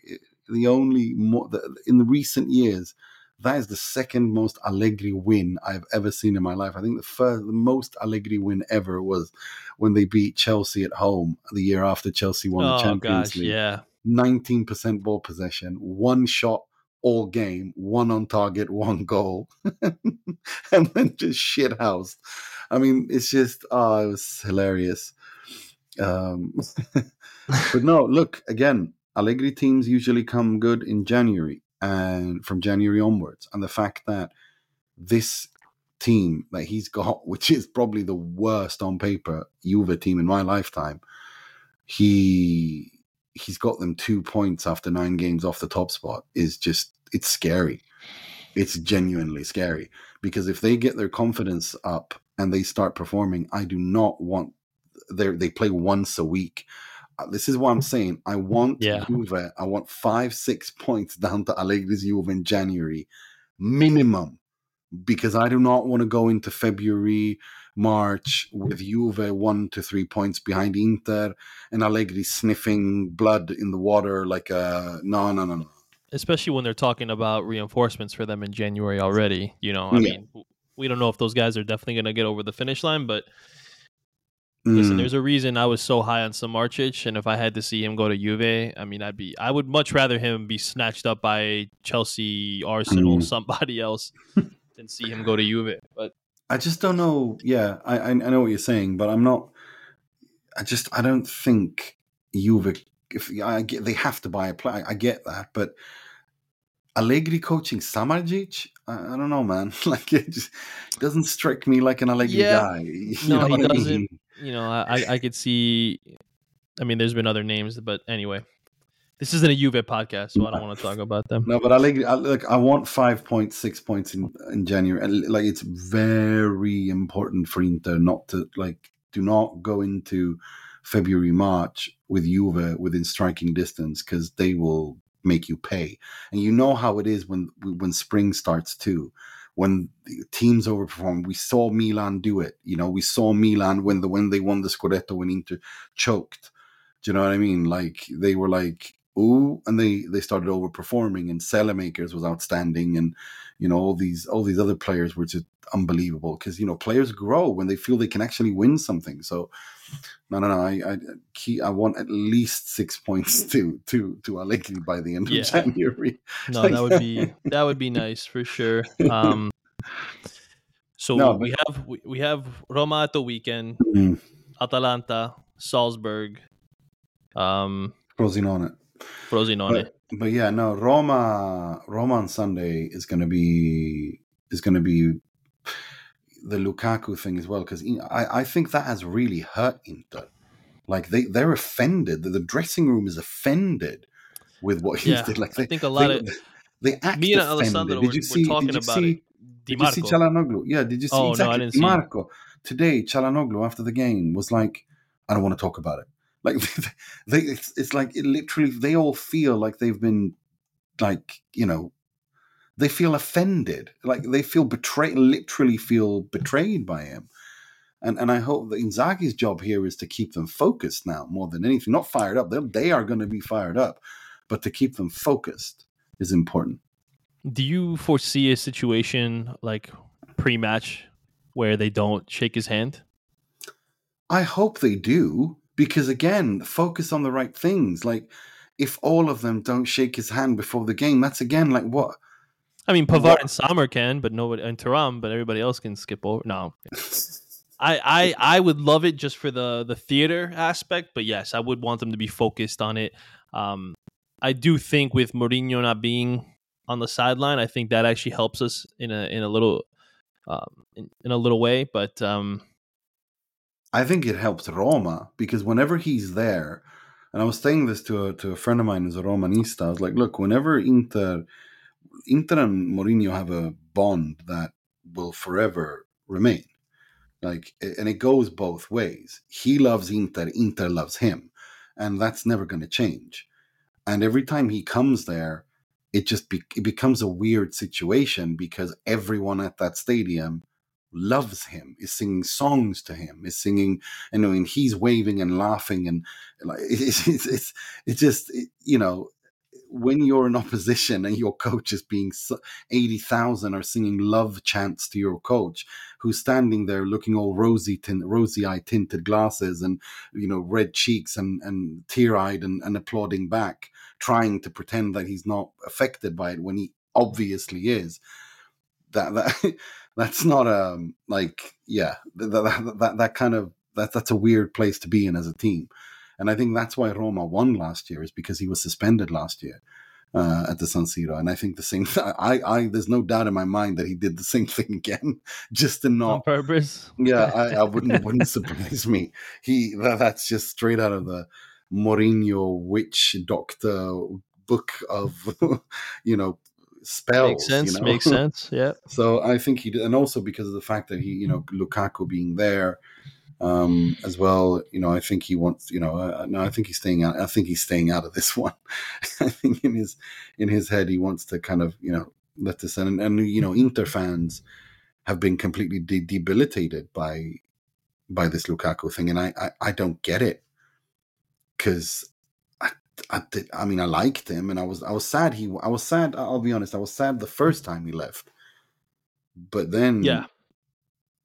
the only more the, in the recent years. That is the second most Allegri win I've ever seen in my life. I think the first, the most Allegri win ever was when they beat Chelsea at home the year after Chelsea won the oh Champions gosh, League. yeah. 19% ball possession, one shot all game, one on target, one goal, and then just shit house. I mean, it's just, oh, it was hilarious. Um, but no, look, again, Allegri teams usually come good in January and from January onwards. And the fact that this team that he's got, which is probably the worst on paper Juve team in my lifetime, he he's got them two points after nine games off the top spot is just it's scary. It's genuinely scary because if they get their confidence up and they start performing, I do not want they they play once a week. Uh, This is what I'm saying. I want Yeah. Juve. I want five, six points down to Allegri's Juve in January, minimum, because I do not want to go into February, March with Juve one to three points behind Inter and Allegri sniffing blood in the water like a no, no, no, no. Especially when they're talking about reinforcements for them in January already. You know, I Yeah. mean, we don't know if those guys are definitely going to get over the finish line, but listen, Mm, there's a reason I was so high on Samardzic, and if I had to see him go to Juve, I mean, I'd be, I would much rather him be snatched up by Chelsea, Arsenal, Mm. somebody else, than see him go to Juve. But I just don't know. Yeah, I, I I know what you're saying, but I'm not. I just I don't think Juve. If I get, they have to buy a player. I get that, but Allegri coaching Samardzic, I, I don't know, man. like it just doesn't strike me like an Allegri Yeah. guy. You No, know he I doesn't. mean? you know, I, I- I could see. I mean, there's been other names, but anyway, this isn't a Juve podcast, so I don't want to talk about them. No, but Allegri, I, look, I want five points, six points in in January. And, Like it's very important for Inter not to like do not go into February, March with Juve within striking distance because they will make you pay. And you know how it is when when spring starts too. When teams overperform, we saw Milan do it. You know, we saw Milan when the when they won the Scudetto when Inter choked. Do you know what I mean? Like they were like, ooh, and they they started overperforming. And Makers was outstanding, and you know all these all these other players were just unbelievable because you know players grow when they feel they can actually win something. So no, no, no. I I key, I want at least six points to to to Allegri by the end of Yeah. January. No, Like- that would be that would be nice for sure. Um, so No, we have we, we have Roma at the weekend, Mm, Atalanta, Salzburg, um, Frosinone. Frosinone. But, but yeah, no, Roma Roma on Sunday is gonna be is gonna be the Lukaku thing as well because I, I think that has really hurt Inter. Like they they're offended. The, the dressing room is offended with what he Yeah, did. Like I think a lot they, of they act me and offended. Alessandro Did were, you were see? talking Did you about see? Did you see Calhanoglu? Yeah, did you see Oh, no, I exactly? see. Marco today. Calhanoglu after the game was like, "I don't want to talk about it." Like they, it's, it's like it literally, they all feel like they've been, like you know, they feel offended, like they feel betrayed, literally feel betrayed by him. And and I hope that Inzaghi's job here is to keep them focused now more than anything, not fired up. They they are going to be fired up, but to keep them focused is important. Do you foresee a situation like pre-match where they don't shake his hand? I hope they do because again, focus on the right things. Like if all of them don't shake his hand before the game, that's again like what I mean, Pavard What- and Sommer can, but nobody and Thuram, but everybody else can skip over. No, I, I I would love it just for the the theater aspect, but yes, I would want them to be focused on it. Um, I do think with Mourinho not being on the sideline, I think that actually helps us in a in a little um, in, in a little way. But um, I think it helps Roma because whenever he's there, and I was saying this to a, to a friend of mine who's a Romanista, I was like, look, whenever Inter, Inter and Mourinho have a bond that will forever remain. Like, and it goes both ways. He loves Inter, Inter loves him, and that's never going to change. And every time he comes there, it just be, it becomes a weird situation because everyone at that stadium loves him, is singing songs to him, is singing, you know, and he's waving and laughing, and like it's it's it's, it's just it, you know when you're in opposition and your coach is being so- 80,000 are singing love chants to your coach who's standing there looking all rosy tint, rosy eye tinted glasses and you know red cheeks and and tear eyed and, and applauding back trying to pretend that he's not affected by it when he obviously is that that that's not um like yeah that that, that, that kind of that that's a weird place to be in as a team and I think that's why Roma won last year is because he was suspended last year uh, at the San Siro. And I think the same. I, I, there's no doubt in my mind that he did the same thing again, just to on not. purpose, Yeah, I, I wouldn't wouldn't surprise me. He that, that's just straight out of the Mourinho witch doctor book of you know spells. makes sense. You know? Makes sense. Yeah. So I think he did, and also because of the fact that he, you know, Lukaku being there um, as well. You know, I think he wants. You know, uh, no, I think he's staying out. I think he's staying out of this one. I think in his in his head he wants to kind of you know let this in, and, and you know, Inter fans have been completely de- debilitated by by this Lukaku thing, and I I, I don't get it because. I, I, did, I mean, I liked him, and I was I was sad. He, I was sad. I'll be honest. I was sad the first time he left, but then Yeah.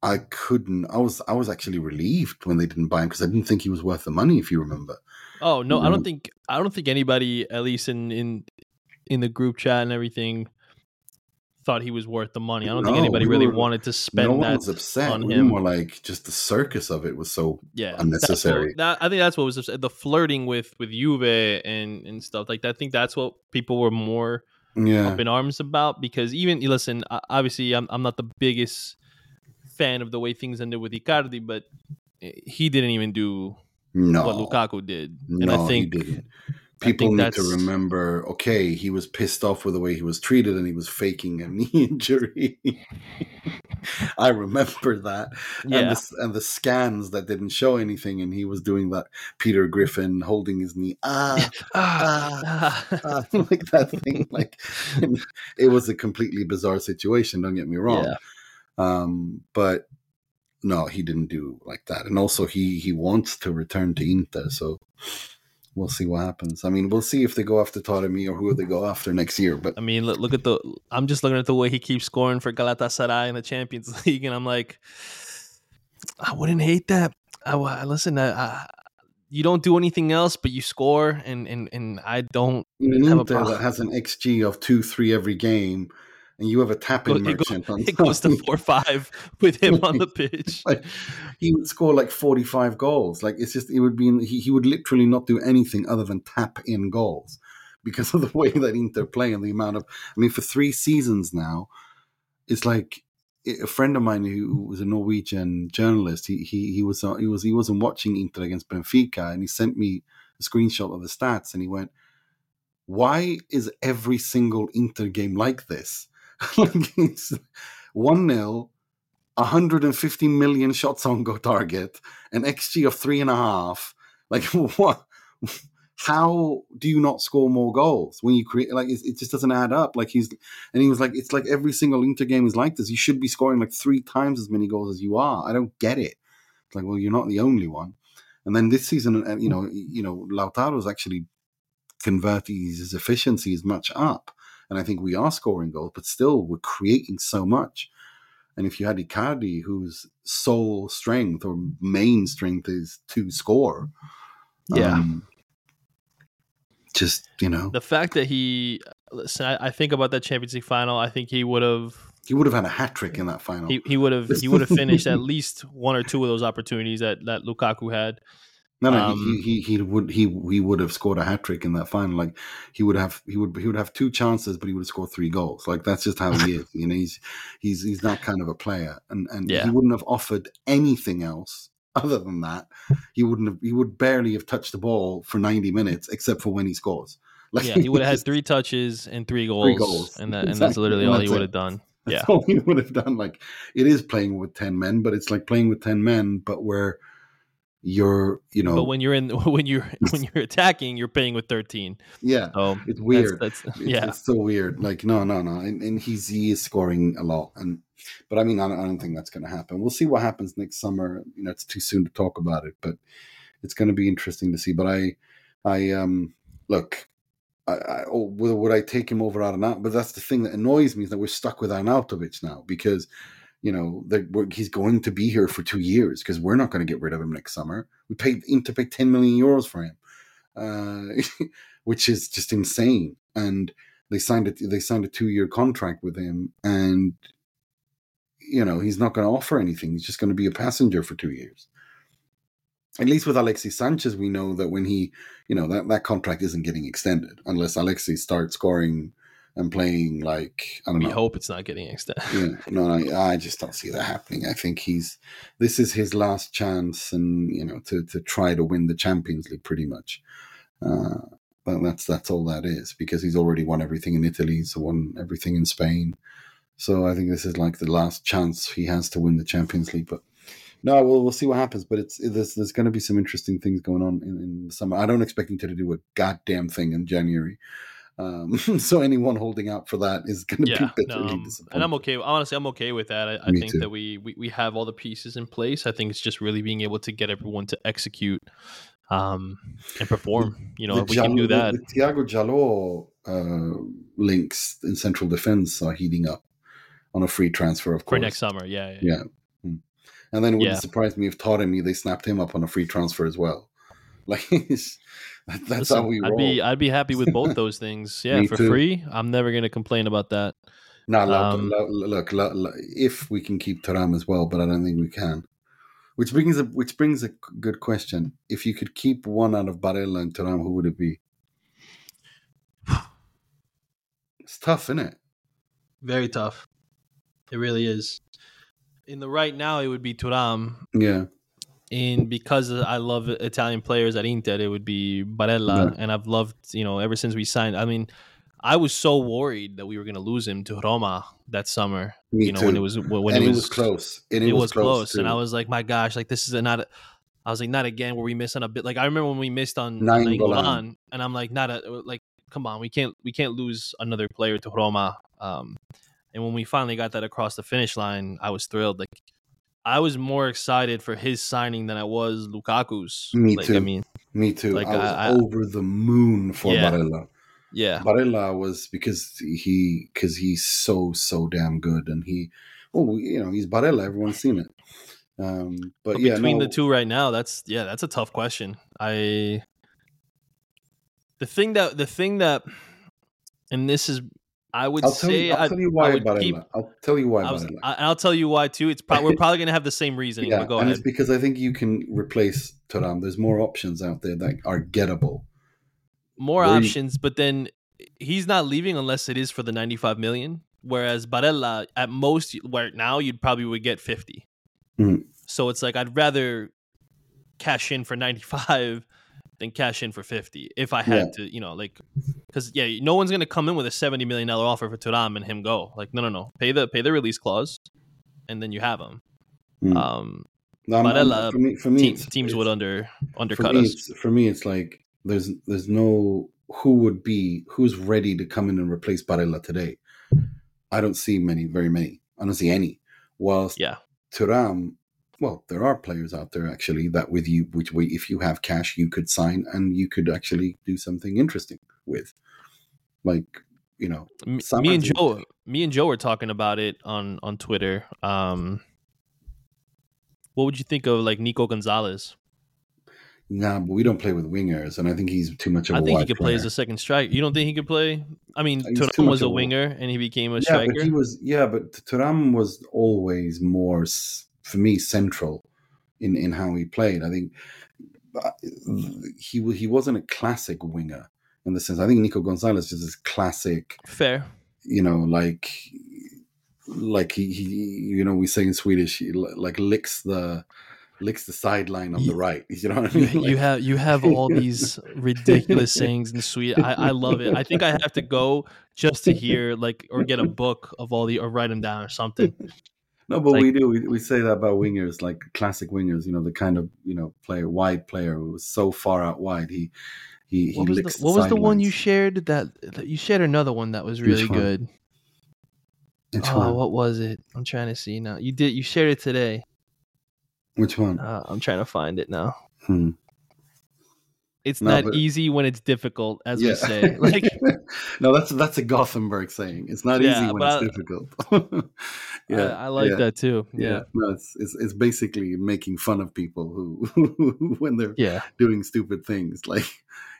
I couldn't. I was I was actually relieved when they didn't buy him because I didn't think he was worth the money. If you remember, Oh no, I Yeah. don't think I don't think anybody, at least in in in the group chat and everything, thought he was worth the money. I don't think anybody we really were- wanted to spend no one that was upset. on We him. were more like just the circus of it was so. yeah, unnecessary. What, that, I think that's what was upset- the flirting with with Juve and and stuff like that. I think that's what people were more Yeah, up in arms about because even listen, obviously I'm I'm not the biggest fan of the way things ended with Icardi, but eh, he didn't even do no, what Lukaku did, and no, I think he didn't. I People need to remember. Okay, he was pissed off with the way he was treated, and he was faking a knee injury. I remember that. and the, and the scans that didn't show anything, and he was doing that Peter Griffin holding his knee. Ah, Ah, ah, like that thing. Like it was a completely bizarre situation. Don't get me wrong. Yeah. Um, but no, he didn't do like that. And also, he he wants to return to Inter, so we'll see what happens. I mean, we'll see if they go after Taremi or who they go after next year. But I mean, look, look at the. I'm just looking at the way he keeps scoring for Galatasaray in the Champions League, and I'm like, I wouldn't hate that. I, I listen. I, I, you don't do anything else, but you score, and and and I don't. in an Have a problem. that has an XG of two, three every game, and you have a tapping It, go, merchant on it goes to four five with him on the pitch. like he would score like 45 goals like it's just it would be he, he would literally not do anything other than tap in goals because of the way that inter play and the amount of i mean for three seasons now it's like eh, a friend of mine who was a norwegian journalist he he, he was he was he wasn't watching inter against benfica and he sent me a screenshot of the stats and he went why is every single Inter game like this? like it's 1 0, 150 million shots on go target, an XG of three and a half. Like, what? How do you not score more goals when you create? Like, it, it just doesn't add up. Like, he's, and he was like, it's like every single Inter game is like this. You should be scoring like three times as many goals as you are. I don't get it. It's like, well, you're not the only one. And then this season, uh, you know, you know, Lautaro's actually converting his efficiency is much up. And I think we are scoring goals, but still we're creating so much. And if you had Icardi, whose sole strength or main strength is to score, Yeah. um, just you know, The fact that he listen, I, I think about that Champions League final. I think he would have he would have had a hat trick in that final. he, he would have he would have finished at least one or two of those opportunities that that Lukaku had. No, no, um, he, he he would he he would have scored a hat trick in that final. Like he would have he would he would have two chances, but he would have scored three goals. Like that's just how he is. You know, he's he's he's that kind of a player, and and Yeah. he wouldn't have offered anything else other than that. He wouldn't have. He would barely have touched the ball for ninety minutes, except for when he scores. Like Yeah, he would have had three touches and three goals, goals. and that and that's literally and all he would have done. That's Yeah. all he would have done. Like it is playing with ten men, but it's like playing with ten men, but where you're, you know, But when you're in when you're when you're attacking, you're paying with thirteen. yeah, So it's weird. That's, It's, yeah. it's so weird. Like no, no, no, and, and he's he is scoring a lot, and but I mean, I don't, I don't think that's going to happen. We'll see what happens next summer. You know, it's too soon to talk about it, but it's going to be interesting to see. But I, I um look. I, I, oh, would, would I take him over Arnautovic? But that's the thing that annoys me is that we're stuck with Arnautovic now because, you know, that he's going to be here for two years because we're not going to get rid of him next summer. We paid Inter paid ten million euros for him, uh, which is just insane. And they signed it. They signed a two year contract with him, and you know he's not going to offer anything. He's just going to be a passenger for two years. At least with Alexis Sanchez, we know that when he, you know, that, that contract isn't getting extended unless Alexis starts scoring and playing like I don't We know. hope it's not getting extended. Yeah, no, I, I just don't see that happening. I think he's this is his last chance, and you know, to to try to win the Champions League, pretty much. Uh, but that's that's all that is because he's already won everything in Italy, he's won everything in Spain. So I think this is like the last chance he has to win the Champions League. But no, we'll we'll see what happens. But it's there's there's going to be some interesting things going on in, in the summer. I don't expect him to do a goddamn thing in January. Um, so anyone holding out for that is going to Yeah, be no, bitterly um, disappointed. and I'm okay. Honestly, I'm okay with that. I, I think too. that we, we we have all the pieces in place. I think it's just really being able to get everyone to execute um, and perform. You know, the if we can do that. The, the Tiago Djaló uh, links in central defense are heating up on a free transfer, of course. for next summer. Yeah, yeah. Yeah. Mm. And then it wouldn't Yeah. surprise me if Taremi, they snapped him up on a free transfer as well. Like, that's Listen, how we I'd be I'd be happy with both those things. Yeah, Me for too. free. I'm never gonna complain about that. Now, lo- um, lo- look, lo- lo- if we can keep Thuram as well, but I don't think we can. Which brings a which brings a g- good question. If you could keep one out of Barella and Thuram, who would it be? It's tough, isn't it? Very tough. It really is. In the right now, it would be Thuram. Yeah. And because I love Italian players at Inter, it would be Barella. Yeah. And I've loved, you know, ever since we signed. I mean, I was so worried that we were going to lose him to Roma that summer. Me you know, too. when it was when and it was, close. And It, was, close, and. I was like, my gosh, like this is a, not. A, I was like, not again. Where we missed on a bit. Like I remember when we missed on Nainggolan. and I'm like, not a like. Come on, we can't we can't lose another player to Roma. Um, and when we finally got that across the finish line, I was thrilled. Like I was more excited for his signing than I was Lukaku's. Me like, too. I mean, Me too. like, I was I- I- over the moon for Yeah. Barella. yeah, Barella was because he because he's so so damn good, and he, oh, you know, he's Barella. Everyone's seen it. Um, but, But yeah, between no, the two right now, that's yeah, that's a tough question. I the thing that the thing that and this is I would I'll say you. I'll I, tell you why keep I'll tell you why I was, I, I'll tell you why too. It's probably we're probably gonna have the same reasoning. yeah, and ahead. it's because I think you can replace Thuram. There's more options out there that are gettable. More where you- options, but then he's not leaving unless it is for the 95 million. Whereas Barella, at most, where now you'd probably would get 50. Mhm. So it's like I'd rather cash in for 95 than cash in for 50 if I had to, you know, like cuz yeah, no one's going to come in with a 70 million dollar offer for Thuram and him go. Like no no no. Pay the pay the release clause and then you have him. Mm. Um No, I'm- I'm- Barella, for me, for me team, it's- teams would under for undercut me, us. for me, it's like there's there's no who would be who's ready to come in and replace Barella today. I don't see many, very many. I don't see any. Whilst Yeah. Thuram, well, there are players out there actually that with you, which we, if you have cash, you could sign and you could actually do something interesting with, like you know, me and Joe, me and Joe were talking about it on on Twitter. Um, what would you think of like Nico Gonzalez? nah, but we don't play with wingers, and I think he's too much of I think he could play as a second striker. You don't think he could play? I mean, He's Thuram was a of a- winger and he became a yeah, striker. but he was yeah, but Thuram was always more for me central in in how he played. I think uh, he he wasn't a classic winger in the sense. I think Nico Gonzalez is this classic, Fair. you know, like like he, he you know we say in Swedish he like licks the licks the sideline on the right. You know what I You, mean? you have you have all these ridiculous sayings in Sweden. I, I love it. I think I have to go just to hear like or get a book of all the or write them down or something. No, but Like- we do. We, we say that about wingers, like classic wingers. You know, the kind of you know player, wide player who was so far out wide. He he he What was licks the, what was the one you shared that, that you shared another one that was really one? good. Which oh, one? what was it? I'm trying to see now. You did you shared it today. Which one? Uh, I'm trying to find it now. Hmm. It's No, not but- easy when it's difficult, as Yeah. we say. Like no, that's that's a Gothenburg saying. It's not Yeah, easy when it's difficult. I, I like yeah, that too. Yeah. Yeah. no, it's, it's it's basically making fun of people who when they're Yeah. doing stupid things. Like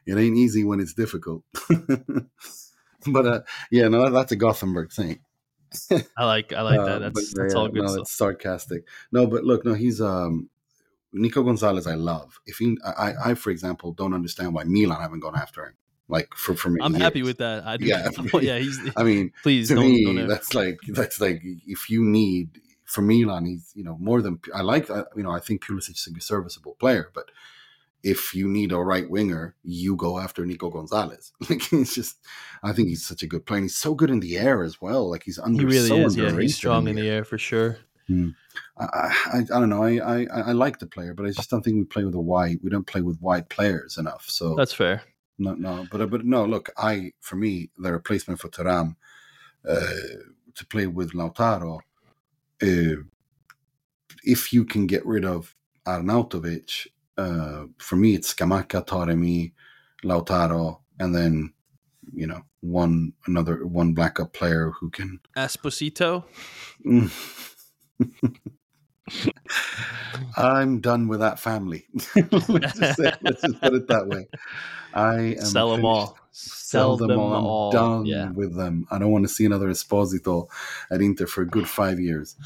it ain't easy when it's difficult. but uh, yeah, no, that's a Gothenburg saying. I like I like Uh, that. but That's yeah, that's all good no, stuff. It's sarcastic. No, but look, no, he's um Nico Gonzalez. I love. If he, I, I, for example, don't understand why Milan haven't gone after him. Like for for me, I'm happy with that. I do. Yeah. yeah, he's I mean, please to don't, me, don't that's like that's like if you need for Milan, he's you know more than I like. You know, I think Pulisic is a serviceable player, but if you need a right winger, you go after Nico Gonzalez. Like he's just, I think he's such a good player. And he's so good in the air as well. Like he's under. he really so is. Yeah, he's strong in the air for sure. I, I, I don't know. I, I, I like the player, but I just don't think we play with a wide. We don't play with wide players enough. So That's fair. no, no. But but no. Look, I for me the replacement for Thuram uh, to play with Lautaro. Uh, if you can get rid of Arnautovic, uh, for me it's Kamaka, Taremi, Lautaro, and then you know one another one backup player who can Esposito. I'm done with that family. let's, just say, let's just put it that way. I am Sell them finished. all. Sell them all. I'm done Yeah. with them. I don't want to see another Esposito at Inter for a good five years.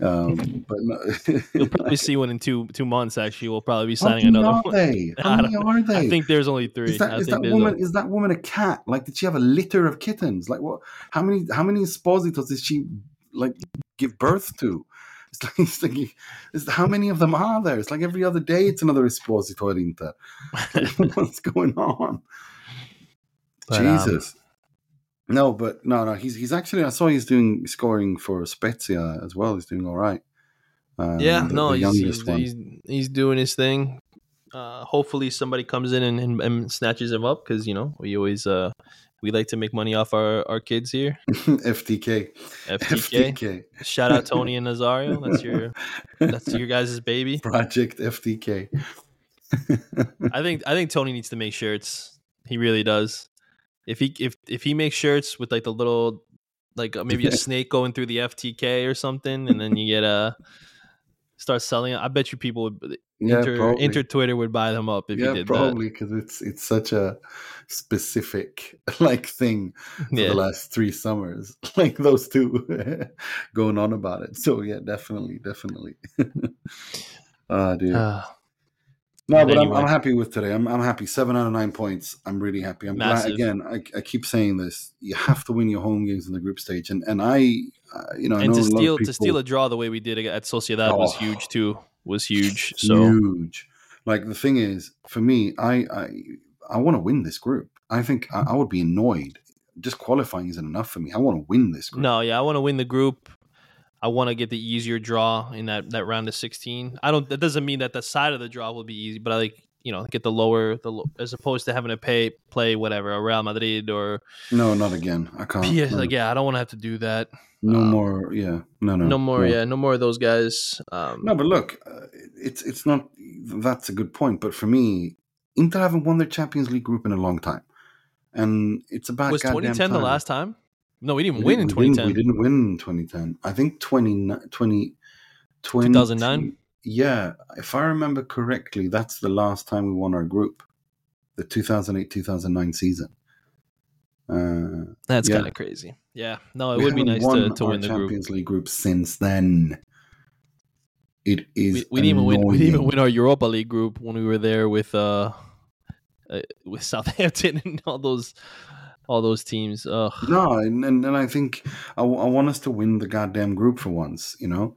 Um, but no, You'll probably see one in two two months. Actually, we'll probably be how signing many another are one. they? I How many are they? I think there's only three. is that, I is think that woman only- is that woman a cat? Like, did she have a litter of kittens? Like, what? How many how many Espositos did she like give birth to? It's like, it's like it's, how many of them are there? It's like every other day it's another Esposito at Inter. What's going on? But, um, Jesus. no, but no, no. He's he's actually. I saw he's doing scoring for Spezia as well. He's doing all right. Um, yeah, the- no, the he's, he's, he's he's doing his thing. Uh, hopefully, somebody comes in and, and, and snatches him up because you know we always uh we like to make money off our, our kids here. FTK. FTK. FTK. Shout out Tony and Nazario. That's your that's your guys' baby. Project FTK. I think I think Tony needs to make shirts. He really does. If he if if he makes shirts with like the little like uh, maybe a snake going through the FTK or something, and then you get a start selling it. I bet you people would yeah, inter, probably. inter Twitter would buy them up if yeah, you did probably because it's it's such a specific like thing for Yeah. the last three summers. Like those two going on about it. So yeah, definitely, definitely. Ah, dude. Uh, No, but I'm, I'm happy with today. I'm, I'm happy. Seven out of nine points. I'm really happy. I'm Massive. glad. Again, I, I keep saying this. You have to win your home games in the group stage, and and I, uh, you know, and know to steal to steal a draw the way we did at Sociedad was Oh. huge too. Was huge. So huge. Like the thing is, for me, I I, I want to win this group. I think I, I would be annoyed. Just qualifying isn't enough for me. I want to win this group. No, yeah, I want to win the group. I want to get the easier draw in that, that round of 16. I don't. That doesn't mean that the side of the draw will be easy, but I like you know get the lower the as opposed to having to pay play whatever a Real Madrid or No, not again. I can't. PS. no, Like yeah, I don't want to have to do that. no um, more. Yeah, no, no, No more. Yeah, no more of those guys. Um, No, but look, uh, it's it's not. That's a good point. But for me, Inter haven't won their Champions League group in a long time, and it's about was goddamn 2010 the last time? No, we didn't We win in didn't- we didn't- 2010. We didn't win in 2010. I think 20, 20, 20 2009? Yeah, if I remember correctly, that's the last time we won our group, the 2008 2009 season. Uh, That's yeah. kind of crazy. Yeah, no, it we would be nice to, to win the group. Champions League group since then. It is. We, we didn't even win. We didn't even win our Europa League group when we were there with uh, uh with Southampton and all those all those teams. Ugh. No, and, and, and I think I want us to win the goddamn group for once, you know.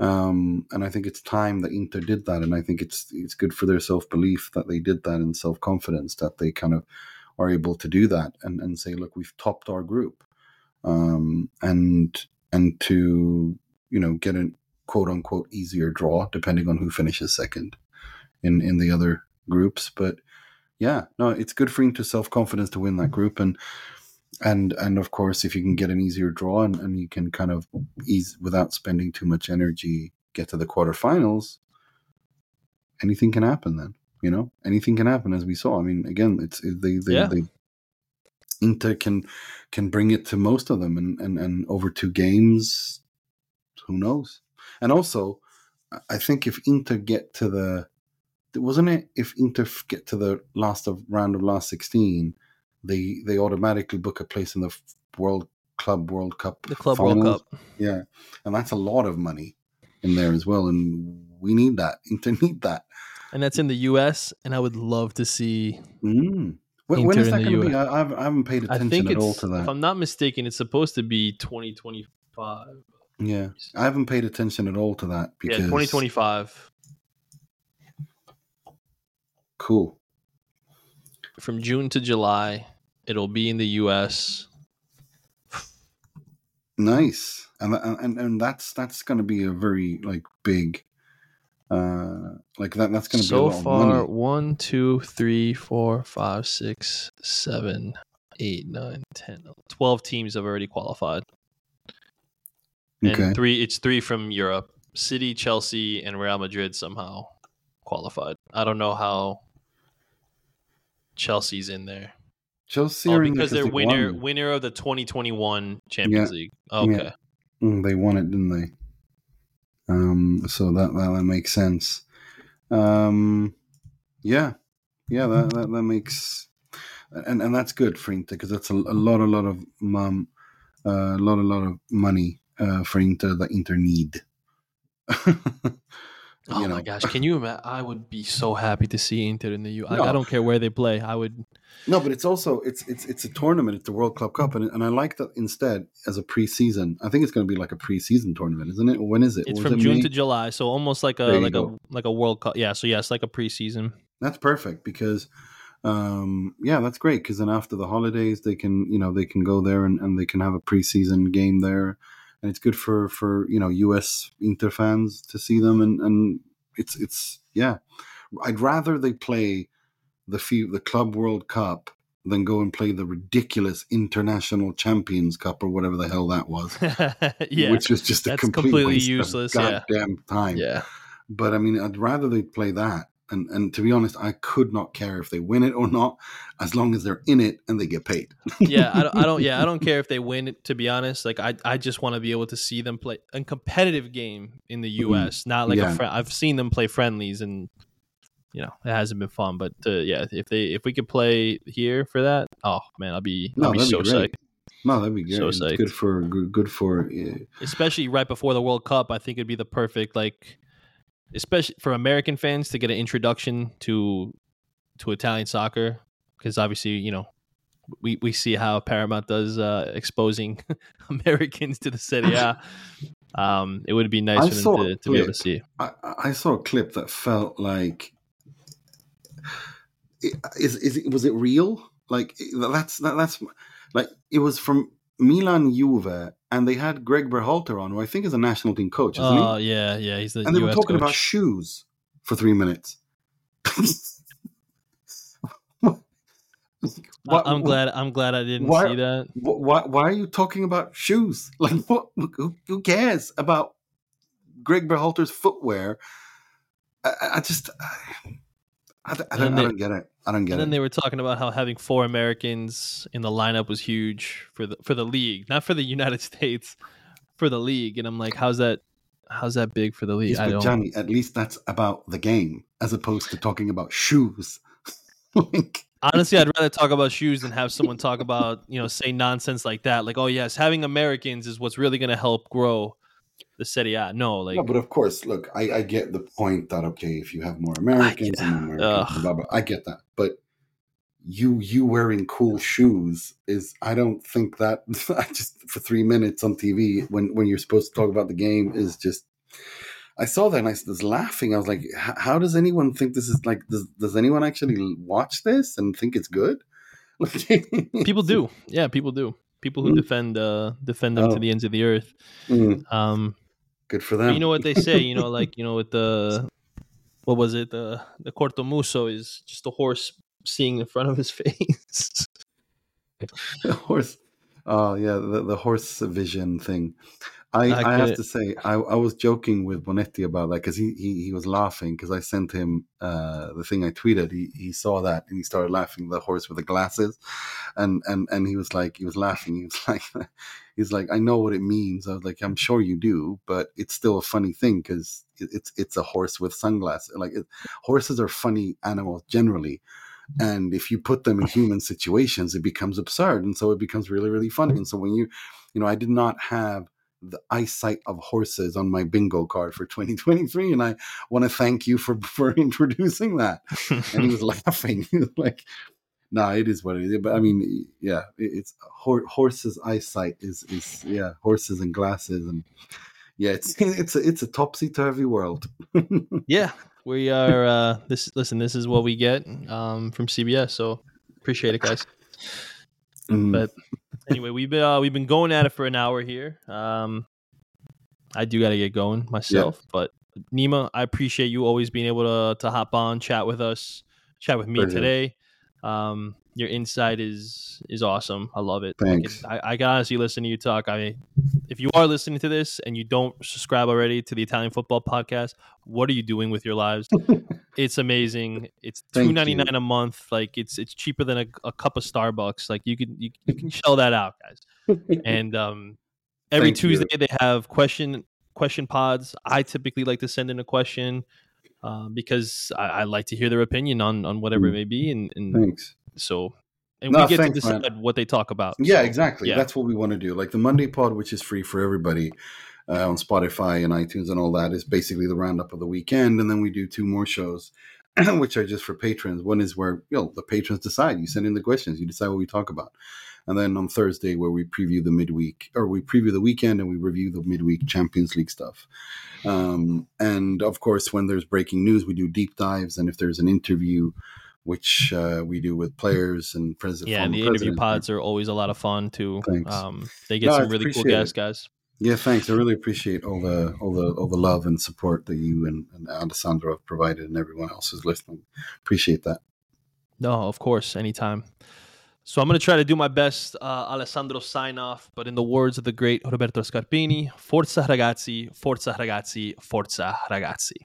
Um, and I think it's time that Inter did that, and I think it's it's good for their self belief that they did that and self confidence that they kind of are able to do that and, and say, look, we've topped our group, um, and and to you know get a quote unquote easier draw depending on who finishes second in in the other groups, but yeah, no, it's good for Inter self confidence to win that group and and and of course if you can get an easier draw and, and you can kind of ease without spending too much energy get to the quarterfinals anything can happen then you know? Anything can happen as we saw. I mean again it's it- they they, Yeah. they inter can can bring it to most of them and and, and over two games who knows? And also I- i think if inter get to the wasn't it if inter get to the last of round of last 16 they they automatically book a place in the World Club World Cup. The Club World finals. Cup. Yeah, and that's a lot of money in there as well, and we need that. Inter need that. And that's in the U.S. And I would love to see. Mm. When, when is that going to be? I, I've, I haven't paid I attention think at all to if. I'm not mistaken, it's supposed to be 2025. Yeah, I haven't paid attention at all to that because yeah, 2025 Cool. From June to July. It'll be in the U.S. Nice, and and and that's that's going to be a very like big, uh, like that. That's going to be a So far, one, two, three, four, five, six, seven, eight, nine, 10, 12 teams have already qualified. And Okay. three it's three from Europe. City, Chelsea, and Real Madrid somehow qualified. I don't know how Chelsea's in there. Chelsea Oh, are in because they're winner won. winner of the 2021 Champions Yeah. League. Okay. Mm, they won it, didn't they? Um, so that that, that makes sense. Um, yeah, yeah, that, that that makes, and and that's good for Inter because that's a, a lot, a lot of um, uh, a lot, a lot of money uh, for Inter that Inter need. Oh You my gosh, can you imagine? I would be so happy to see Inter in the U. I, No. I don't care where they play. I would. No, but it's also it's it's it's a tournament. It's the World Club Cup, and and I like that instead as a preseason. I think it's going to be like a preseason tournament, isn't it? When is it? It's from it June May? to July, so almost like a There like a like a World Cup. Yeah, so yes, like a preseason. That's perfect because, um, yeah, that's great because then after the holidays they can you know they can go there and, and they can have a preseason game there, and it's good for for you know U.S. Inter fans to see them and and it's it's yeah, I'd rather they play the the Club World Cup than go and play the ridiculous International Champions Cup or whatever the hell that was. yeah, Which was just a complete completely useless, Of yeah. goddamn time. yeah. But I mean, I'd rather they play that. And and to be honest, I could not care if they win it or not, as long as they're in it and they get paid. yeah, I don't, I don't. Yeah, I don't care if they win. it, To be honest, like I, I just want to be able to see them play a competitive game in the U.S. Not like Mm-hmm. Yeah. a friend. I've seen them play friendlies, and you know it hasn't been fun. But uh, yeah, if they if we could play here for that, oh man, I'll be No, I'll be so be great. psyched. No, that'd be great. So It's good for good, good for uh, Especially right before the World Cup, I think it'd be the perfect like, especially for American fans to get an introduction to to Italian soccer because obviously you know we, we see how Paramount does uh, exposing Americans to the Serie A. Um, it would be nice I for them to, to be able to see. I, I saw a clip that felt like is is it was it real? Like that's that, that's like it was from Milan Juve, and they had Greg Berhalter on, who I think is a national team coach, isn't Oh he? yeah, yeah. He's the And they were US talking about shoes for three minutes. I- I'm glad. I'm glad I didn't why- see that. Why, why are you talking about shoes? Like, what? Who, who cares about Greg Berhalter's footwear? I, I- I just, I, I, don't- I don't, they- I don't get it. I don't get it. And then they were talking about how having four Americans in the lineup was huge for the for the league, not for the United States, for the league. And I'm like, how's that? How's that big for the league? Yes, I but don't. Johnny, at least that's about the game, as opposed to talking about shoes. like, Honestly, I'd rather talk about shoes than have someone talk about you know say nonsense like that. Like, oh yes, having Americans is what's really going to help grow the Serie A. No, like no, but of course, look, I, I get the point that okay, if you have more Americans and more Americans, blah, blah, I get that. But you you wearing cool shoes is I don't think that I just for three minutes on TV when when you're supposed to talk about the game is just. I saw that and I was laughing. I was like, "How does anyone think this is like? Does does anyone actually watch this and think it's good?" people do. Yeah, people do. People who Mm. defend uh defend them Oh. to the ends of the earth. Mm, Um, good for them. you know what they say, you know, like you know, with the what was it, the the cortomuso is just a horse seeing in front of his face. horse oh yeah the, the horse vision thing i I i, have get to say i, I was joking with bonetti about that because he, he he was laughing because i sent him uh the thing i tweeted. He he saw that and he started laughing the horse with the glasses. And and and he was like he was laughing. He was like he's like i know what it means. I was like i'm sure you do but it's still a funny thing because it, it's it's a horse with sunglasses. Like it, horses are funny animals generally. And if you put them in human situations it becomes absurd. And so it becomes really really funny. And so when you you know i did not have the eyesight of horses on my bingo card for 2023 and i want to thank you for for introducing that and he was laughing he was like no it is what it is but i mean yeah it's hor- horses eyesight is is yeah horses and glasses and yeah it's it's a, it's a topsy-turvy world yeah, we are. uh This listen, this is what we get um from CBS. So appreciate it, guys. Mm. But anyway, we've been uh, we've been going at it for an hour here. Um, I do got to get going myself, but Nima, I appreciate you always being able to to hop on, chat with us, chat with me today. Um, your insight is is awesome. I love it. I can- Thanks. I, I can honestly listen to you talk. I if you are listening to this and you don't subscribe already to the Italian Football Podcast, what are you doing with your lives? it's amazing. It's two ninety nine you. a month. Like it's it's cheaper than a, a cup of Starbucks. Like you can you, you can shell that out, guys. And um, every Thank you. Tuesday they have question question pods. I typically like to send in a question um, because I, I like to hear their opinion on on whatever it may be, and, and thanks so and No, we get thanks, to man. decide what they talk about. Yeah, So, exactly. yeah. That's what we want to do. Like the Monday pod, which is free for everybody uh, on Spotify and iTunes and all that, is basically the roundup of the weekend. And then we do two more shows, which are just for patrons. One is where you know the patrons decide. You send in the questions, you decide what we talk about. And then on Thursday, where we preview the midweek, or we preview the weekend and we review the midweek Champions League stuff. Um, and of course, when there's breaking news, we do deep dives. And if there's an interview, which uh, we do with players and president, Yeah, and the interview pods are always a lot of fun too. Thanks. Um, they get No, some really cool guests, it. guys. Yeah, thanks. I really appreciate all the all the all the love and support that you and, and Alessandro have provided, and everyone else who's listening. Appreciate that. No, of course, anytime. So I'm going to try to do my best, uh, Alessandro sign off. But in the words of the great Roberto Scarpini, Forza ragazzi, Forza ragazzi, Forza ragazzi.